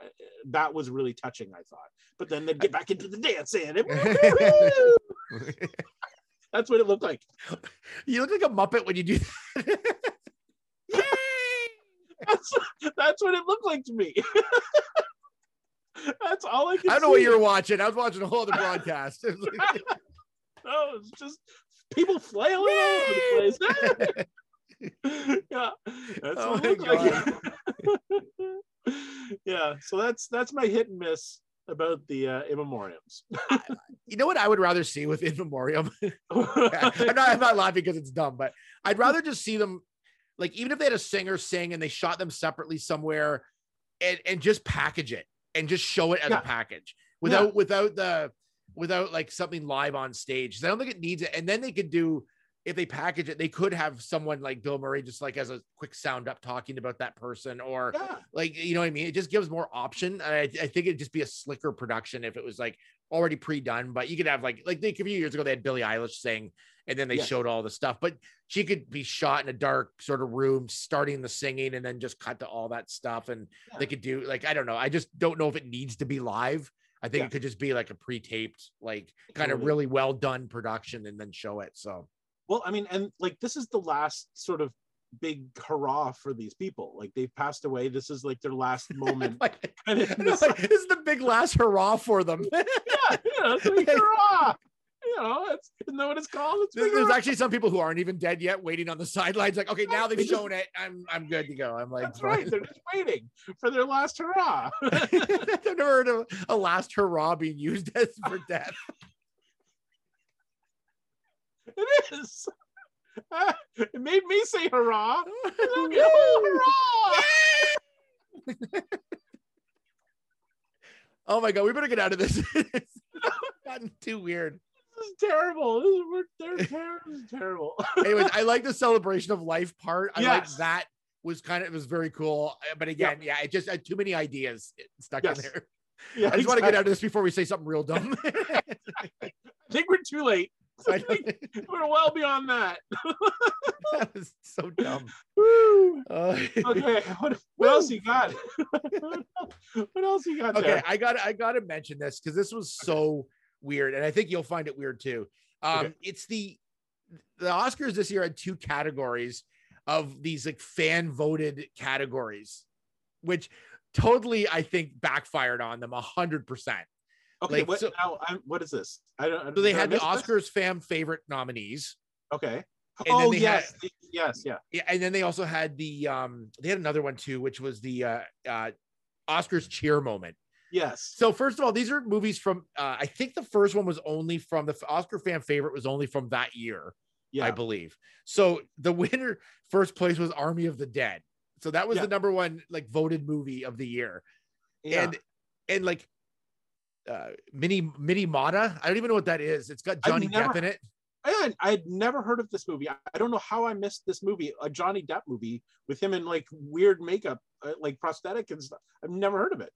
That was really touching. I thought. But then they'd get back into the dancing. and- That's what it looked like. you look like a Muppet when you do that. That's that's what it looked like to me. that's all I can. I don't know what you were watching. I was watching a whole other broadcast. It was like- No, it's just people flailing all over the place. yeah, that's Oh what it looked like. yeah, so that's that's my hit and miss about the uh, immemoriums. you know what I would rather see with In Memoriam? I'm not, I'm not laughing because it's dumb, but I'd rather just see them like even if they had a singer sing and they shot them separately somewhere and, and just package it and just show it as Yeah. a package without without the without like something live on stage. I don't think it needs it. And then they could do if they package it, they could have someone like Bill Murray just like as a quick sound up talking about that person or yeah, like you know what I mean. It just gives more option. I, I think it'd just be a slicker production if it was like already pre-done. But you could have like like they, a few years ago they had Billie Eilish sing, and then they Yeah. showed all the stuff. But she could be shot in a dark sort of room, starting the singing, and then just cut to all that stuff. And Yeah. they could do like I don't know. I just don't know if it needs to be live. I think Yeah. it could just be like a pre-taped, like kind of really well done production, and then show it. So Well, I mean, and like this is the last sort of big hurrah for these people. Like they've passed away. This is like their last moment. Like, of in this this- is the big last hurrah for them. yeah, it's like hurrah. You know, it's, isn't that what it's called? It's There's, there's actually some people who aren't even dead yet, waiting on the sidelines. Like, okay, now They they've shown it. I'm I'm good to go. I'm like, That's right. They're just waiting for their last hurrah. I've never heard of a last hurrah being used as for death. it is. it made me say hurrah. Oh, hurrah! oh my god, we better get out of this. it's gotten too weird. This is terrible. This is, they're ter- this is terrible. Anyways, I like the celebration of life part. I like that was kind of it was very cool. Uh, But again, yeah, it just had too many ideas stuck Yes. in there. Yeah, I just want to get out of this before we say something real dumb. I think we're too late. I think We're well beyond that. that was so dumb. Woo. Uh, Okay, what, what else you got? what else you got okay there? i gotta i gotta mention this because this was so weird and i think you'll find it weird too um Okay. it's the the oscars this year had two categories of these like fan voted categories which totally i think backfired on them a hundred percent Okay, like, what so- now? I'm, what is this? I don't. so they had the this? oscars fan favorite nominees Okay. then oh they had- yes, the- yes, yeah. yeah and then they also had the um they had another one too which was the uh uh oscars cheer moment Yes. So first of all, these are movies from. Uh, I think the first one was only from the Oscar fan favorite was only from that year, Yeah. I believe. So the winner first place was Army of the Dead. So that was Yeah. the number one like voted movie of the year, yeah. and and like uh mini Minamata. I don't even know what that is. It's got Johnny never- Depp in it. And I had never heard of this movie. I I don't know how I missed this movie, a Johnny Depp movie with him in like weird makeup, uh, like prosthetic and stuff. I've never heard of it.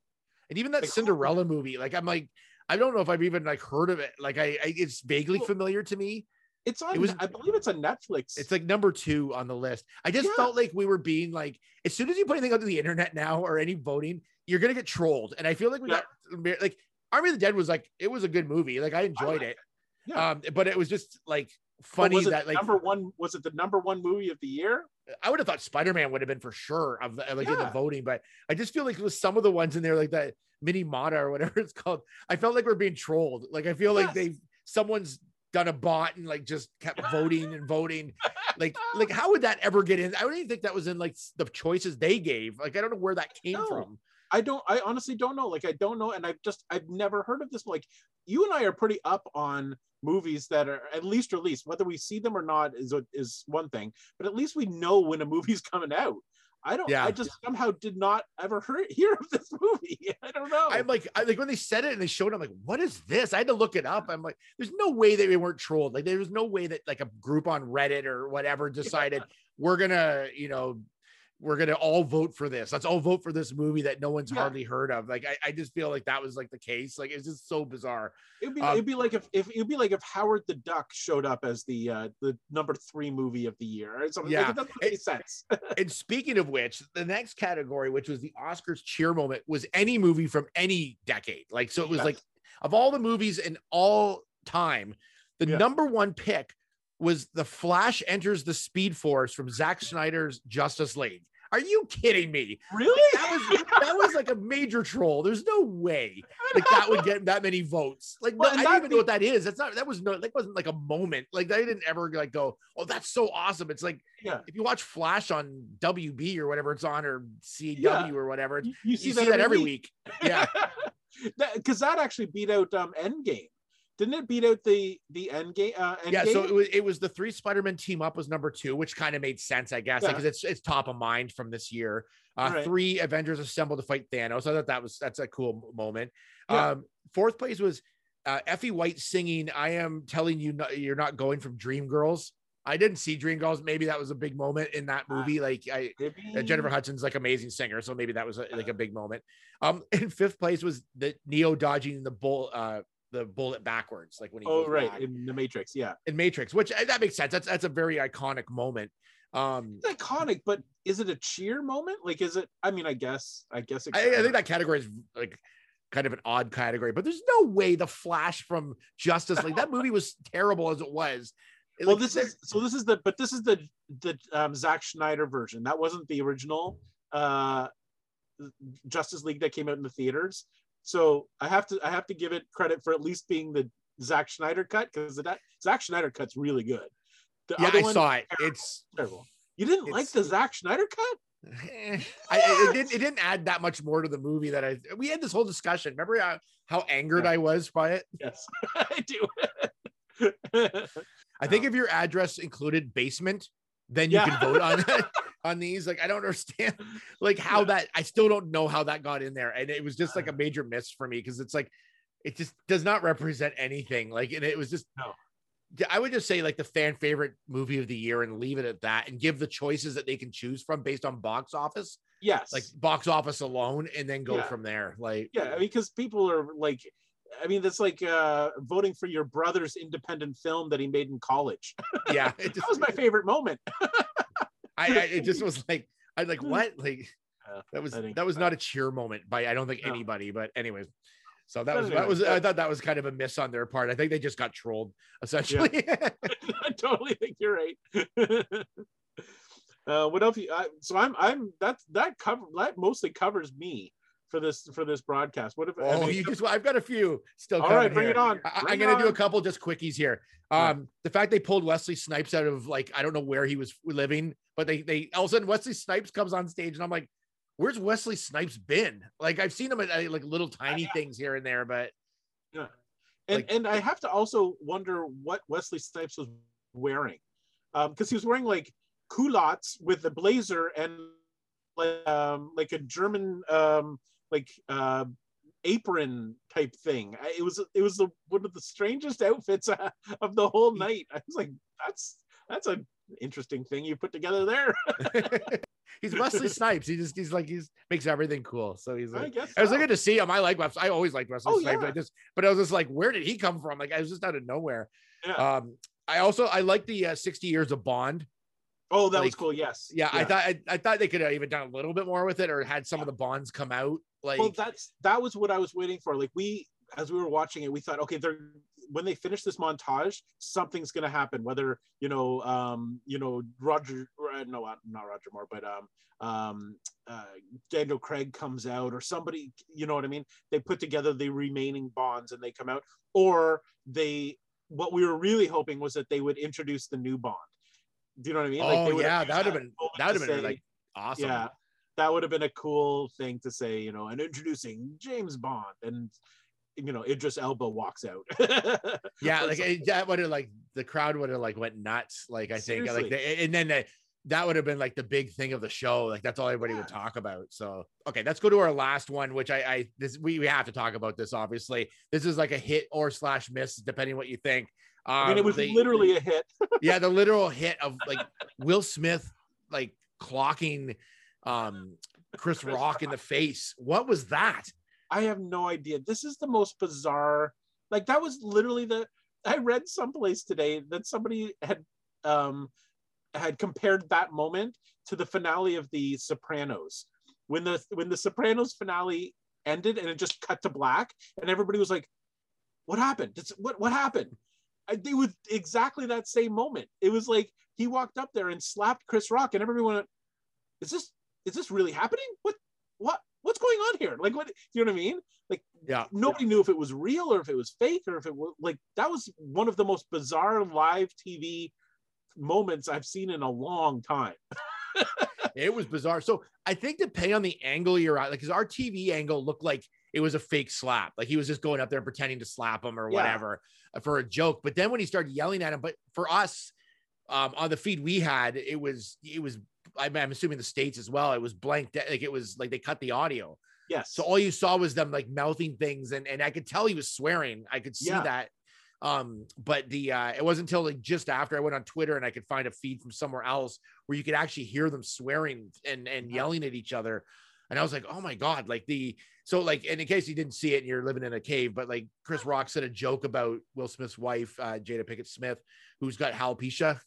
And even that Like, Cinderella movie. Like I'm like. I don't know if I've even like heard of it. Like I, I it's vaguely Well, familiar to me. It's on. It was- I believe it's on Netflix. It's like number two on the list. I just Yeah. felt like we were being like, as soon as you put anything onto the internet now or any voting, you're gonna get trolled. And I feel like we Yeah. got like Army of the Dead was like it was a good movie. Like I enjoyed liked it. Yeah. Um, but it was just like funny was it that like number one. Was it the number one movie of the year? I would have thought Spider Man would have been for sure of the, like in the voting, but I just feel like with some of the ones in there, like that Minamata or whatever it's called, I felt like we're being trolled. Like I feel like they've someone's done a bot and like just kept voting and voting. Like, like how would that ever get in? I don't even think that was in like the choices they gave. Like I don't know where that came No. from. I don't. I honestly don't know. Like I don't know, and I've just I've never heard of this. Like you and I are pretty up on movies that are at least released. Whether we see them or not is is one thing, but at least we know when a movie's coming out. I don't. Yeah. I just somehow did not ever hear, hear of this movie. I don't know. I'm like, I like when they said it and they showed it, I'm like, what is this? I had to look it up. I'm like, there's no way that they weren't trolled. Like, there was no way that like a group on Reddit or whatever decided we're gonna, you know, we're gonna all vote for this. Let's all vote for this movie that no one's Yeah. hardly heard of. Like, I, I just feel like that was like the case. Like, it's just so bizarre. It'd be Um, it'd be like if, if it'd be like if Howard the Duck showed up as the uh the number three movie of the year or something. Yeah. Like, it doesn't make sense. and speaking of which, the next category, which was the Oscars cheer moment, was any movie from any decade. Like, so it was Yes. like of all the movies in all time, the Yeah. number one pick was The Flash Enters the Speed Force from Zack Snyder's Justice League. Are you kidding me? really? That was that was like a major troll. There's no way like that would get that many votes. Like Well, no, I don't that even know what that is. That's not that was no that wasn't like a moment. Like they didn't ever like go, oh, that's so awesome. It's like Yeah. if you watch Flash on WB or whatever it's on or CW Yeah. or whatever, You, you see, that, every week. Yeah. because that, actually beat out um Endgame. Didn't it beat out the the Endgame? Uh, Endgame? Yeah, so it was it was the three Spider-Man team up was number two, which kind of made sense, I guess, Yeah. because it's it's top of mind from this year. Uh, Right. Three Avengers assemble to fight Thanos. I thought that was that's a cool moment. Yeah. Um, fourth place was uh, Effie White singing "I am telling you not, you're not going from Dreamgirls." I didn't see Dreamgirls. Maybe that was a big moment in that Ah. movie. Like I, uh, Jennifer Hudson's like amazing singer, so maybe that was a, like a big moment. Um, in fifth place was the Neo dodging the bull, uh, the bullet backwards, like when he Oh right, back in the Matrix. Yeah, in Matrix, which uh, that makes sense. That's that's a very iconic moment. Um, it's iconic, but is it a cheer moment? Like, is it? I mean, I guess, I guess. It I, I think that category is like kind of an odd category, but there's no way the Flash from Justice League that movie was terrible as it was. It, well like, this is so this is the but this is the the um Zack Snyder version that wasn't the original uh Justice League that came out in the theaters so I have to I have to give it credit for at least being the Zack Snyder cut because that Zack Snyder cut's really good the yeah, other I one, saw it. It's terrible you didn't like the Zack Snyder cut eh, I, I- it didn't it didn't add that much more to the movie that I we had this whole discussion. Remember how, how angered Yeah. I was by it? yes I do I think if your address included basement, then you Yeah. can vote on on these. Like I don't understand like how Yeah. that I still don't know how that got in there. And it was just like a uh. major miss for me because it's like it just does not represent anything. Like and it was just No. I would just say like the fan favorite movie of the year and leave it at that and give the choices that they can choose from based on box office, yes like box office alone, and then go Yeah. from there. Like yeah because people are like I mean that's like uh voting for your brother's independent film that he made in college yeah, it that was my favorite moment I, I it just was like I like what like Yeah, that was that was not a cheer moment by I don't think No. anybody, but anyways. So that was that was I thought that was kind of a miss on their part. I think they just got trolled essentially. I totally think you're right. uh, what else? You, I, so I'm I'm that's that cover that mostly covers me for this for this broadcast. What if? I oh, mean, you just I've got a few still. all right, bring here. it on. I, am it gonna do a couple just quickies here. Yeah. Um, the fact they pulled Wesley Snipes out of like I don't know where he was living, but they they all of a sudden Wesley Snipes comes on stage and I'm like, where's Wesley Snipes been? Like I've seen him at like little tiny things here and there, but Yeah. And Like- and I have to also wonder what Wesley Snipes was wearing, because he was wearing like culottes with a blazer and like um, like a German um, like uh, apron type thing. I- It was it was the, one of the strangest outfits uh, of the whole night. I was like, that's that's an interesting thing you put together there. he's Wesley Snipes. He just he's like he's makes everything cool. So he's I like guess. I was so. looking to see him. I like Wesley. I always liked Wesley Oh, Snipes. yeah. I just but I was just like, where did he come from? Like I was just out of nowhere. Yeah. Um, I also I like the uh, 60 years of Bond. Oh, that was cool. Yes. Yeah, I thought I, I thought they could have even done a little bit more with it or had some of the bonds come out. Like well that's that was what i was waiting for like we as we were watching it we thought okay they're when they finish this montage something's going to happen whether you know um you know roger uh, no uh, not roger moore but um um uh daniel craig comes out or somebody you know what i mean they put together the remaining bonds and they come out or they what we were really hoping was that they would introduce the new bond do you know what i mean oh they yeah, that would have been that would have been say- like awesome. yeah that would have been a cool thing to say you know and introducing james bond and you know idris elba walks out yeah like it, that would have like the crowd would have like went nuts like i think like Seriously. the, and then the, that would have been like the big thing of the show. Like that's all everybody would talk about. So okay, let's go to our last one, which I, I this we, we have to talk about this. Obviously, this is like a hit or slash miss, depending what you think. Um, I mean, it was the- literally a hit. yeah, the literal hit of like Will Smith like clocking um Chris Rock in the face. What was that? I have no idea. This is the most bizarre. Like that was literally the. I read someplace today that somebody had um had compared that moment to the finale of The Sopranos when the when the Sopranos finale ended and it just cut to black and everybody was like, "What happened? It's, what what happened?" It was exactly that same moment. It was like he walked up there and slapped Chris Rock and everyone went, "Is this is this really happening? What what what's going on here? Like what you know what I mean? Like Yeah. nobody knew if it was real or if it was fake or if it was like that was one of the most bizarre live TV moments I've seen in a long time. It was bizarre. So I think depending on the angle you're at, like, because our TV angle looked like it was a fake slap, like he was just going up there and pretending to slap him or whatever uh, for a joke. But then when he started yelling at him, but for us um, on the feed we had, it was it was. I'm, I'm assuming the states as well. It was blanked, like it was like they cut the audio. Yes. So all you saw was them like mouthing things, and and I could tell he was swearing. I could see Yeah. that. Um, but the uh it wasn't until like just after I went on Twitter and I could find a feed from somewhere else where you could actually hear them swearing and and yelling at each other. And I was like, oh my god, like the so like and in case you didn't see it and you're living in a cave, but like Chris Rock said a joke about Will Smith's wife, uh, Jada Pinkett Smith, who's got alopecia.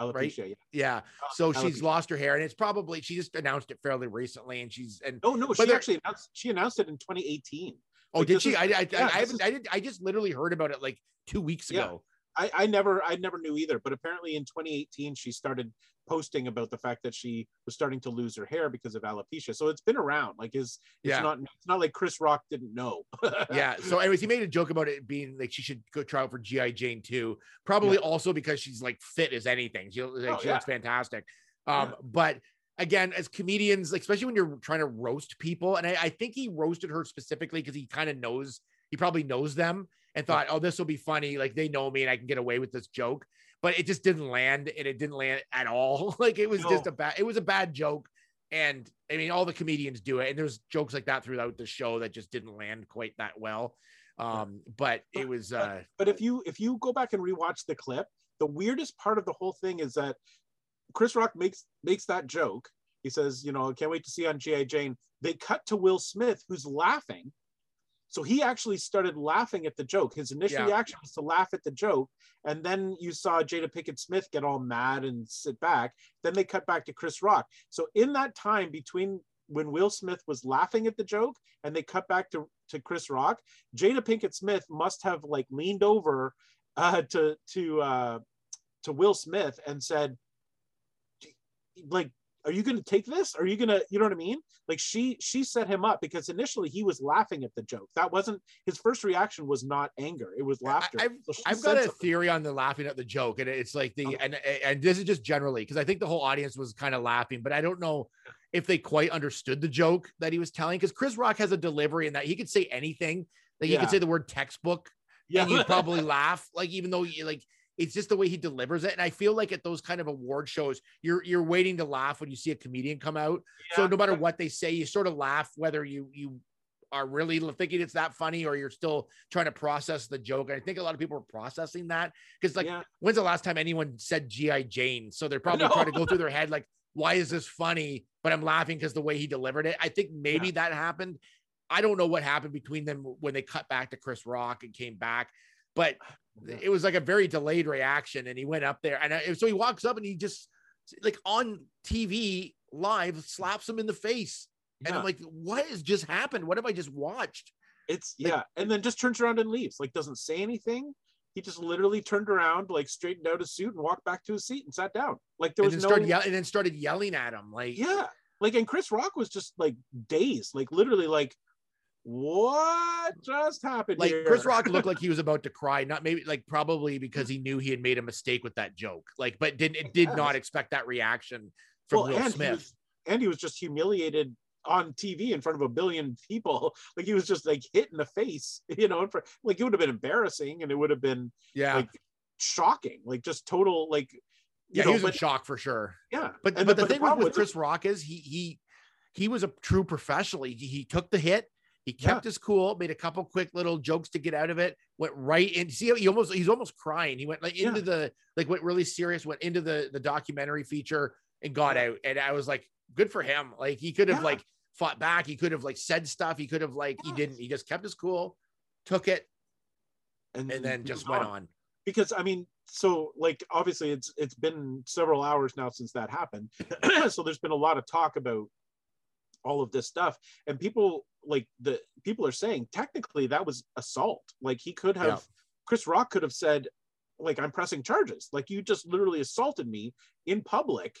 Alopecia, yeah. Yeah. So Alopecia. she's lost her hair, and it's probably she just announced it fairly recently, and she's and oh no, she actually announced she announced it in 2018. Oh, Like, did she? is- I, I, yeah, I, haven't. is- I did. I just literally heard about it like two weeks Yeah. ago. I, I never I never knew either, but apparently in 2018 she started posting about the fact that she was starting to lose her hair because of alopecia. So it's been around. Like is it's Yeah. not it's not like Chris Rock didn't know. yeah. So, anyways, he made a joke about it being like she should go try out for GI Jane too. Probably Yeah. also because she's like fit as anything. She, like, Oh, she yeah. looks fantastic. Um, but again, as comedians, like, especially when you're trying to roast people, and I, I think he roasted her specifically because he kind of knows he probably knows them and thought, oh, this will be funny. Like they know me and I can get away with this joke. But it just didn't land, and it didn't land at all. like it was just a bad. It was a bad joke. And I mean, all the comedians do it, and there's jokes like that throughout the show that just didn't land quite that well. Um, but it was uh But if you if you go back and rewatch the clip, the weirdest part of the whole thing is that Chris Rock makes makes that joke. He says, you know, I can't wait to see on G.I. Jane. They cut to Will Smith, who's laughing. So he actually started laughing at the joke. His initial Yeah. reaction was to laugh at the joke. And then you saw Jada Pinkett Smith get all mad and sit back. Then they cut back to Chris Rock. So in that time between when Will Smith was laughing at the joke and they cut back to, to Chris Rock, Jada Pinkett Smith must have like leaned over uh, to to uh, to Will Smith and said, like, are you going to take this? Are you going to, you know what I mean? Like she she set him up because initially he was laughing at the joke. That wasn't his first reaction was not anger; it was laughter. I've- So I've got a something. theory on the laughing at the joke, and it's like the Okay. and and this is just generally because I think the whole audience was kind of laughing, but I don't know if they quite understood the joke that he was telling because Chris Rock has a delivery in that he could say anything. Like he could say the word textbook Yeah, and you'd probably laugh. Like even though you like it's just the way he delivers it. And I feel like at those kind of award shows, you're you're waiting to laugh when you see a comedian come out. So no matter what they say, you sort of laugh whether you you are really thinking it's that funny or you're still trying to process the joke. And I think a lot of people are processing that because like yeah. when's the last time anyone said GI Jane? So they're probably trying to go through their head like, why is this funny? But I'm laughing because the way he delivered it. I think maybe that happened. I don't know what happened between them when they cut back to Chris Rock and came back, but it was like a very delayed reaction. And he went up there, and I, so he walks up and he just like on TV live slaps him in the face. And I'm like, what has just happened? What have I just watched? It's Like- yeah, and then just turns around and leaves. Like doesn't say anything. He just literally turned around, like straightened out his suit and walked back to his seat and sat down. Like there was no started yell- and then started yelling at him like, yeah. Like and Chris Rock was just like dazed, like literally like what just happened like here? Chris Rock looked like he was about to cry, not maybe like probably because he knew he had made a mistake with that joke. Like, but didn't it did not expect that reaction from Well, Will and he Smith. was- and he was just humiliated on TV in front of a billion people. Like he was just like hit in the face, you know, front, like it would have been embarrassing and it would have been yeah. like shocking, like just total like Yeah, know, he was in shock for sure. yeah. But And but the, thing with, problem with Chris Rock is he he he was a true professional. He, he took the hit. He kept his cool, made a couple quick little jokes to get out of it, went right in. See, how he almost he's almost crying. He went like into Yeah. the like went really serious, went into the the documentary feature and got out. And I was like, good for him. Like he could have Yeah. like fought back. He could have like said stuff. He could have like he didn't. He just kept his cool, took it, and, and then just went on. on. because I mean, so like obviously it's it's been several hours now since that happened, so there's been a lot of talk about all of this stuff, and people like the people are saying technically that was assault. Like he could have, Yeah. Chris Rock could have said, like I'm pressing charges. Like you just literally assaulted me in public.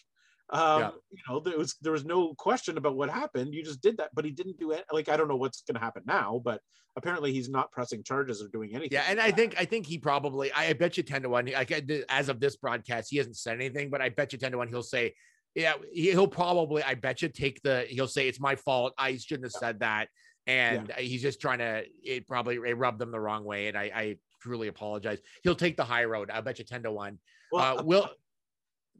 Um, Yeah. you know, there was there was no question about what happened. You just did that, but he didn't do it. Like I don't know what's going to happen now, but apparently he's not pressing charges or doing anything. Yeah, and like I that. think I think he probably I, bet you ten to one. Like as of this broadcast, he hasn't said anything, but I bet you ten to one he'll say, yeah, he- he'll probably I bet you take the he'll say it's my fault. I shouldn't have said that, and he's just trying to it probably it rubbed them the wrong way, and I, I truly apologize. He'll take the high road. I bet you ten to one. Well, uh, will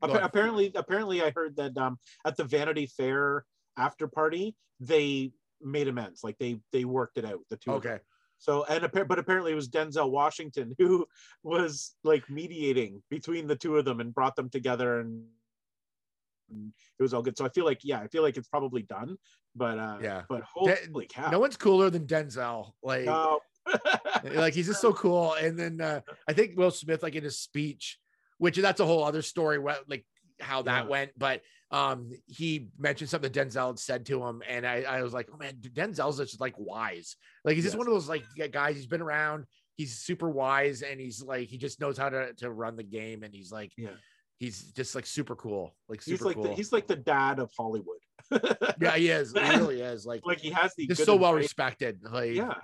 apparently apparently i heard that um at the vanity fair after party they made amends like they they worked it out the two okay. so and but apparently it was denzel washington who was like mediating between the two of them and brought them together and and it was all good so i feel like yeah i feel like it's probably done but uh Yeah. but holy cow No one's cooler than Denzel. Like No. like he's just so cool. And then uh, I think Will Smith, like in his speech, which that's a whole other story, what like how that Yeah. went. But um, he mentioned something that Denzel had said to him, and I, I was like, oh man, Denzel's just like wise. Like he's just one of those like guys. He's been around. He's super wise, and he's like he just knows how to to run the game, and he's like Yeah. He's just like super cool, like super he's like cool. the, he's like the dad of hollywood yeah, he is. He really is. Like, like he has the just so well great- respected. Like, yeah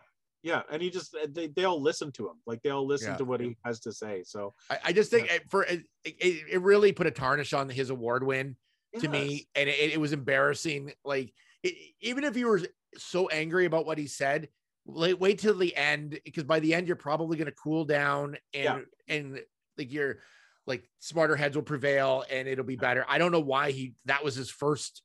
yeah and he just they, they all listen to him like they all listen Yeah. to what he has to say so I, I just think it, for it, it, it really put a tarnish on his award win to me, and it, it was embarrassing. Like it, even if you were so angry about what he said, wait, wait till the end because by the end you're probably going to cool down and Yeah. and like you're like smarter heads will prevail and it'll be better. I don't know why he that was his first.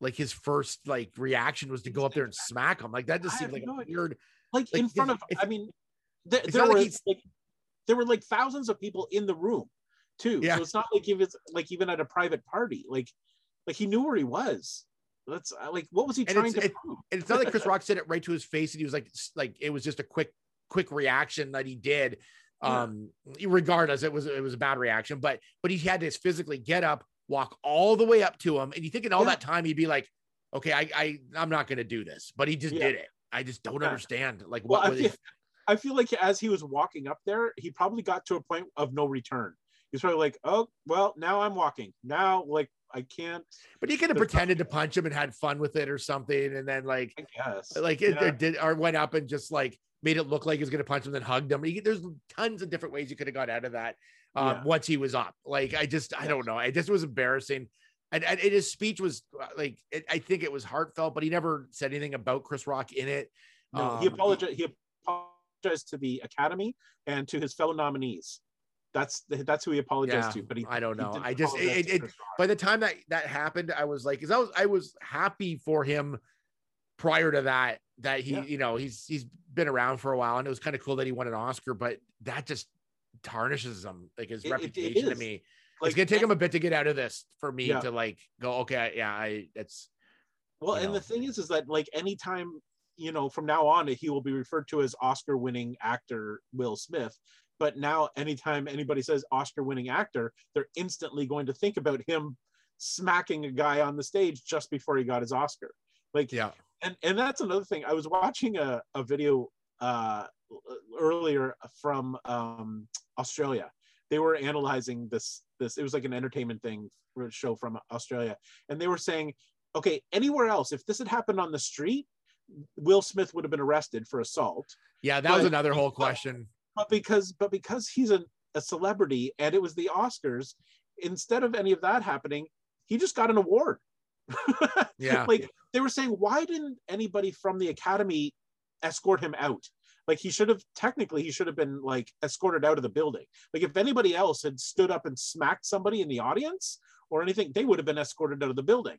Like his first like reaction was to go up there and smack him. Like that just I seemed like no a weird. like, like, in front of i mean th- there not like were like there were like thousands of people in the room too Yeah. so it's not like if it's like even at a private party like like he knew where he was that's uh, like what was he And trying to it- prove and it's not like Chris Rock said it right to his face, and he was like, like it was just a quick, quick reaction that he did. Yeah. Um, regardless, it was it was a bad reaction, but but he had to physically get up, walk all the way up to him, and you think in all Yeah. that time he'd be like, okay, I I I'm not gonna do this, but he just Yeah. did it. I just don't Yeah. understand. Like well what I feel, I feel like as he was walking up there he probably got to a point of no return he's probably like oh well now i'm walking now like i can't but he could have pretended to punch him and had fun with it or something, and then like i guess like it, it did or went up and just like made it look like he was gonna punch him, then hugged him. He, there's tons of different ways you could have got out of that um, Yeah. once he was up. Like I just I don't know. I just was embarrassing. And, and and his speech was uh, like it, I think it was heartfelt, but he never said anything about Chris Rock in it. No, he Um, apologized. He apologized to the Academy and to his fellow nominees. That's that's who he apologized Yeah, to. But he, I don't know. I just- it- it- By the time that that happened, I was like, because I was I was happy for him prior to that that he Yeah. you know he's he's been around for a while and it was kind of cool that he won an Oscar, but that just tarnishes him like his It- it- it reputation to me. Like, it's gonna take him a bit to get out of this for me Yeah. to like go okay yeah I it's Well, and know. the thing is, is that like anytime you know from now on he will be referred to as Oscar-winning actor Will Smith. But now, anytime anybody says Oscar-winning actor, they're instantly going to think about him smacking a guy on the stage just before he got his Oscar. Like, yeah and and that's another thing. I was watching a, a video uh, earlier from um, Australia. They were analyzing this this. It was like an entertainment thing for a show from Australia, and they were saying, okay, anywhere else, if this had happened on the street, Will Smith would have been arrested for assault. yeah that was another whole question But because but because he's a, a celebrity and it was the Oscars, instead of any of that happening, he just got an award. Yeah. like they were saying, why didn't anybody from the Academy escort him out? like he should have technically he should have been like escorted out of the building like if anybody else had stood up and smacked somebody in the audience or anything they would have been escorted out of the building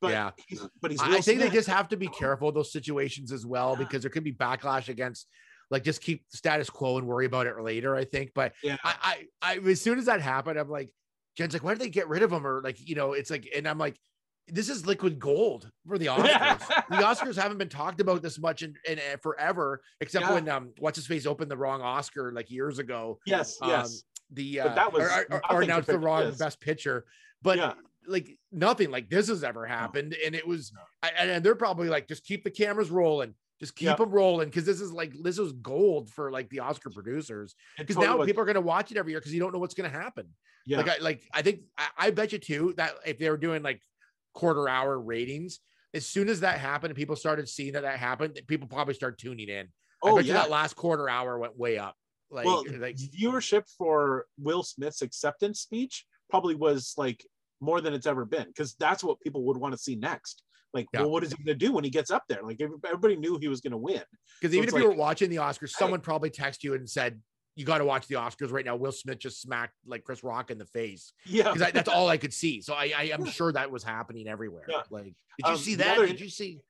but Yeah. he's, but he's I think they just have to be careful of those situations as well Yeah. because there could be backlash against like just keep status quo and worry about it later. I think, but yeah I, I, I as soon as that happened, I'm like, Jen's like, why did they get rid of him? Or like, you know, it's like, and I'm like, this is liquid gold for the Oscars. the Oscars haven't been talked about this much in, in, uh, forever, except Yeah. when um, what's his face opened the wrong Oscar like years ago. yes Um, yes The But uh, that was or, or- or announced the wrong this. best picture, but Yeah. like nothing like this has ever happened, and it was, I, and and they're probably like, just keep the cameras rolling. Just keep Yeah. them rolling because this is like this is gold for like the Oscar producers because totally now was. people are going to watch it every year because you don't know what's going to happen. yeah Like I like I think I, I bet you too that if they were doing like quarter hour ratings, as soon as that happened and people started seeing that that happened, people probably start tuning in. I oh yeah that last quarter hour went way up. Like, well like viewership for will smith's acceptance speech probably was like more than it's ever been because that's what people would want to see next like Yeah. well what is he going to do when he gets up there like everybody knew he was going to win because so even if you were watching the Oscars, someone probably texted you and said, "You got to watch the Oscars right now." Will Smith just smacked like Chris Rock in the face yeah because that's all I could see. So I, I am sure that was happening everywhere. Yeah. Like, did you Um, see that? other- Did you see?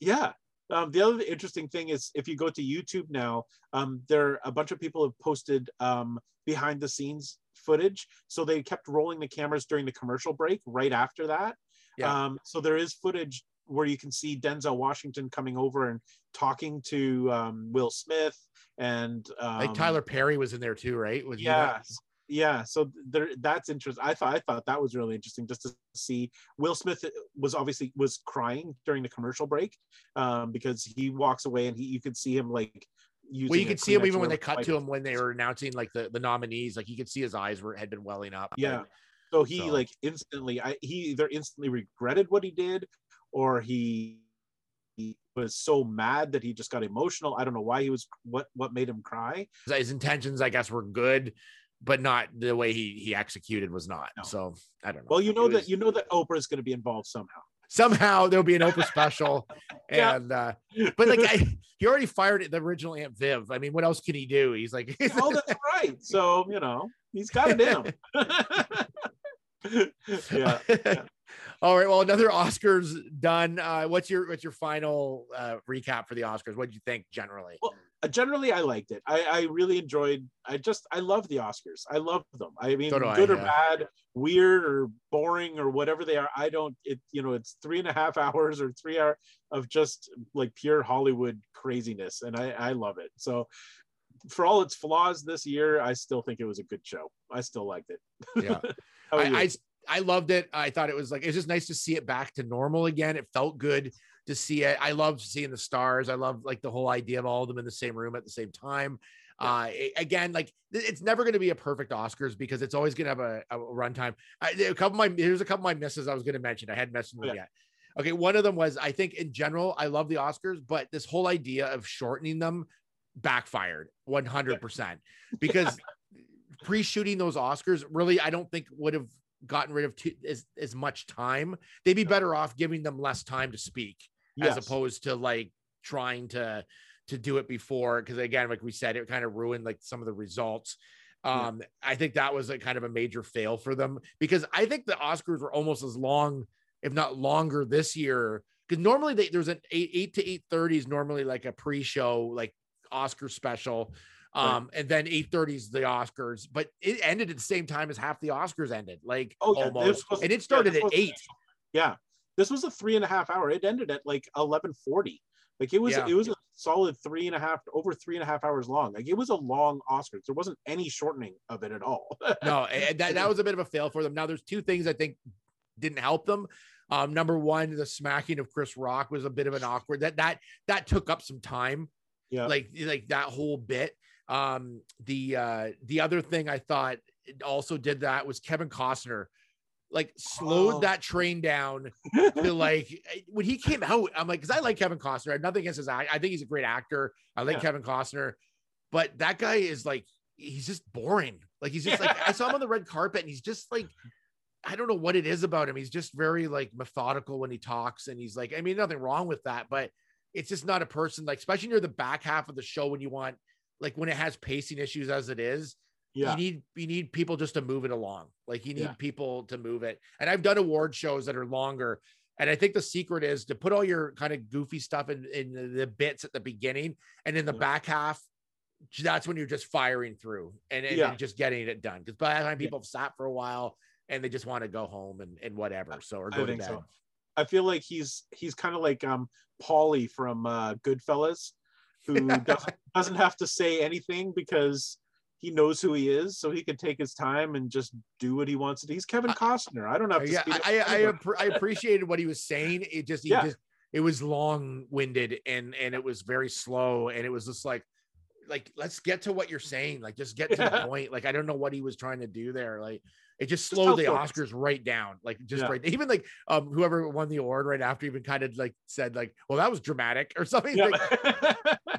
Yeah. Um, the other interesting thing is if you go to YouTube now, um, there a bunch of people have posted um, behind the scenes footage. So they kept rolling the cameras during the commercial break right after that. Yeah. Um, so there is footage where you can see Denzel Washington coming over and talking to um, Will Smith and um, Like Tyler Perry was in there too, right? Was yeah yeah so there that's interesting i thought i thought that was really interesting just to see will smith was obviously was crying during the commercial break um because he walks away and he you could see him like well, you could see him even when they cut to him when they were announcing like the, the nominees. Like you could see his eyes were had been welling up. Yeah. Like, So he So- like instantly, I he either instantly regretted what he did, or he, he was so mad that he just got emotional. I don't know why he was what what made him cry. his intentions, I guess, were good, but not the way he he executed was not. No. So I don't know. Well, you know that you know that Oprah is going to be involved somehow. somehow there'll be an Oprah special, Yeah. and uh, but like I, he already fired the original Aunt Viv. I mean, what else can he do? He's like, oh, that's right. So you know he's got it in him. yeah. All right. Well, another Oscars done. Uh, what's your what's your final uh, recap for the Oscars? What do you think generally? Well, Uh, generally I liked it. I, I really enjoyed. I just I love the Oscars. I love them. I mean, So do I, good or yeah. bad, weird or boring or whatever they are. I don't. It you know it's three and a half hours or three hour of just like pure Hollywood craziness, and I I love it. So for all its flaws this year, I still think it was a good show. I still liked it. Yeah. I. I I loved it. I thought it was like it's just nice to see it back to normal again. It felt good to see it. I loved seeing the stars. I love like the whole idea of all of them in the same room at the same time. Uh, a- again, like it's never going to be a perfect Oscars because it's always going to have a, a runtime. I, a couple of my here's a couple of my misses I was going to mention. I hadn't mentioned them Yeah. yet. Okay, one of them was I think in general I love the Oscars, but this whole idea of shortening them backfired 100% because pre-shooting those Oscars really I don't think would have gotten rid of too, as, as much time. They'd be better off giving them less time to speak as opposed to like trying to to do it before because again like we said it kind of ruined like some of the results Yeah. um i think that was a kind of a major fail for them because i think the oscars were almost as long if not longer this year because normally they, there's an 8 8 to 8 30 is normally like a pre-show like oscar special Right. um and then 8 30 is the oscars but it ended at the same time as half the oscars ended like Oh, yeah, almost was- and it started this at was- 8 Yeah, this was a three and a half hour. It ended at like eleven forty. Like it was, Yeah. it was a solid three and a half, over three and a half hours long. Like it was a long Oscars. There wasn't any shortening of it at all. no, and that, that was a bit of a fail for them. Now, there's two things I think didn't help them. Um, number one, the smacking of Chris Rock was a bit of an awkward that that that took up some time. Yeah. like like that whole bit. Um, the uh, the other thing I thought also did that was Kevin Costner, like slowed Oh. that train down to like when he came out. I'm like, because I like Kevin Costner. I have nothing against his act. I think he's a great actor. I like Yeah. Kevin Costner, but that guy is like he's just boring. Like he's just like I saw him on the red carpet and he's just like I don't know what it is about him. He's just very like methodical when he talks and he's like I mean nothing wrong with that, but it's just not a person like, especially near the back half of the show when you want, like when it has pacing issues as it is. Yeah. You need you need people just to move it along. Like you need Yeah. people to move it. And I've done award shows that are longer. And I think the secret is to put all your kind of goofy stuff in, in the, bits at the beginning and in the Yeah. back half, that's when you're just firing through and, and, Yeah. and just getting it done. Because by the time people have sat for a while and they just want to go home and, and whatever. So or I go to think bed. so. I feel like he's he's kind of like um Paulie from uh Goodfellas, who doesn't doesn't have to say anything because he knows who he is, so he can take his time and just do what he wants to do. He's Kevin Costner. I don't have to yeah, I, I, I, I appreciated what he was saying. It just, he Yeah. just, it was long winded and, and it was very slow. And it was just like, like, let's get to what you're saying. Like, just get to the point. Like, I don't know what he was trying to do there. Like, it just slowed the. Oscars right down. Like, just Yeah. right. Even like, um, whoever won the award right after even kind of like said, like, well, that was dramatic or something. Yeah. Like,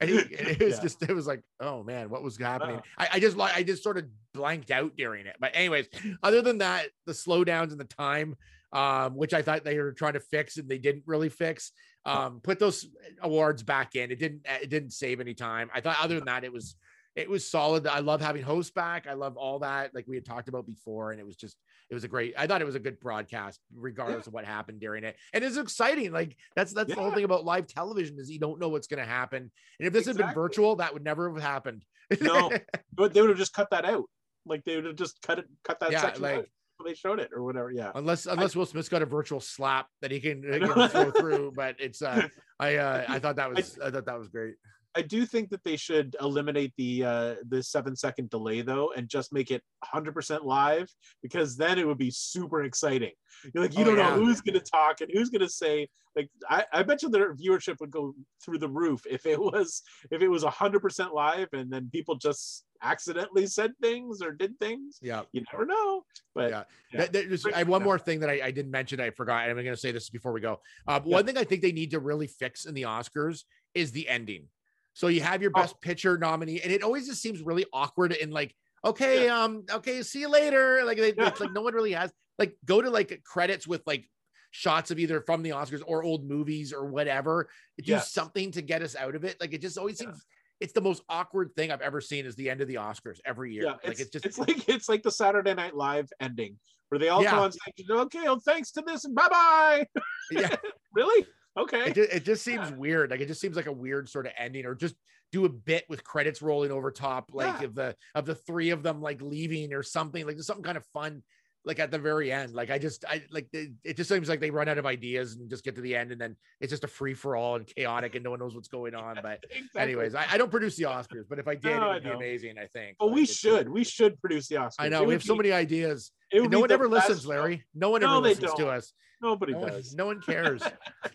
and he, it was Yeah. just it was like oh man what was happening? Uh. I, I just i just sort of blanked out during it. But anyways other than that the slowdowns and the time um which i thought they were trying to fix and they didn't really fix um put those awards back in. It didn't it didn't save any time. I thought other than that it was it was solid. I love having hosts back. I love all that like we had talked about before and it was just it was a great i thought it was a good broadcast regardless of what happened during it and it's exciting like that's that's the whole thing about live television is you don't know what's going to happen and if this had been virtual that would never have happened no, but they would have just cut that out. Like they would have just cut it, cut that Yeah, section like- out. They showed it or whatever. Yeah. unless unless will smith's got a virtual slap that he can, he can throw through but it's uh i uh i thought that was i thought that was great I do think that they should eliminate the uh the seven second delay though and just make it 100% live because then it would be super exciting. You're like you Oh, don't yeah. know who's going to talk and who's going to say like I, I bet you their viewership would go through the roof if it was if it was 100% live and then people just accidentally said things or did things. yeah You never know. But Yeah. Yeah. That- that- I one more thing that I, I didn't mention. I forgot. I'm going to say this before we go. Uh, One thing I think they need to really fix in the Oscars is the ending. So you have your Oh. best picture nominee, and it always just seems really awkward and like, okay, um, okay, see you later. Like they, Yeah. it's like no one really has like go to like credits with like shots of either from the Oscars or old movies or whatever. Do Yes. something to get us out of it. Like it just always Yeah. seems. It's the most awkward thing I've ever seen. Is the end of the Oscars every year. yeah, like it's, it's just it's like it's like the Saturday Night Live ending where they all come on stage and okay, well, thanks to this and bye bye. yeah. really? Okay. it just, it just seems weird. Like it just seems like a weird sort of ending, or just do a bit with credits rolling over top, like Yeah. of the of the three of them like leaving or something, like there's something kind of fun, like at the very end. Like I just I like it, it just seems like they run out of ideas and just get to the end, and then it's just a free for all and chaotic, and no one knows what's going on. But Exactly. anyways, I, I don't produce the Oscars, but if I did, No, it would be amazing. I think. But Like, we should. We should produce the Oscars. I It know we would have so be- many ideas. No one ever listens, show. Larry. No one ever No, they listens to don't. us. Nobody No one, does. no one cares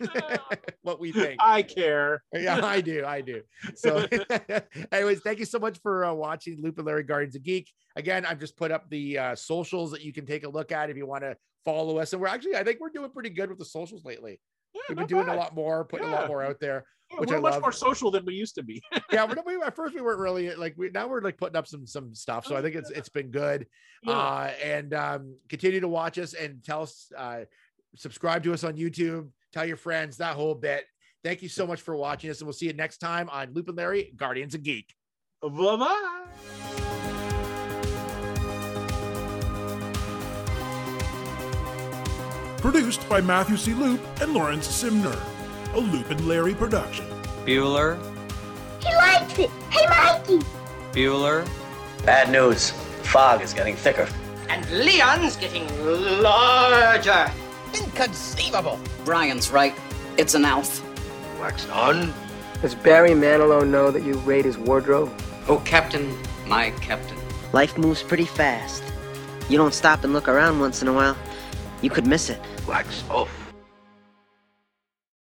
what we think. I care. yeah, I do. I do. So, anyways, thank you so much for uh, watching Loop and Larry Guardians of Geek. Again, I've just put up the uh, socials that you can take a look at if you want to follow us. And we're actually, I think we're doing pretty good with the socials lately. Yeah, We've been doing bad. a lot more, putting a lot more out there. Yeah, which we're I much love. more social than we used to be. Yeah, we're, we, at first we weren't really like we now we're like putting up some some stuff. So I think it's it's been good. Yeah. Uh, and um, continue to watch us and tell us, uh, subscribe to us on YouTube, tell your friends that whole bit. Thank you so much for watching us, and we'll see you next time on Loop and Larry, Guardians of Geek. bye bye. Produced by Matthew C. Loop and Lawrence Simner. A Loop and Larry production. Bueller, He likes it. Hey, Mikey. Bueller, Bad news. Fog is getting thicker. And Leon's getting larger. Inconceivable. Brian's right. It's an elf. Wax on. Does Barry Manilow know that you raid his wardrobe? Oh, Captain, my Captain. Life moves pretty fast. You don't stop and look around once in a while, you could miss it. Wax off.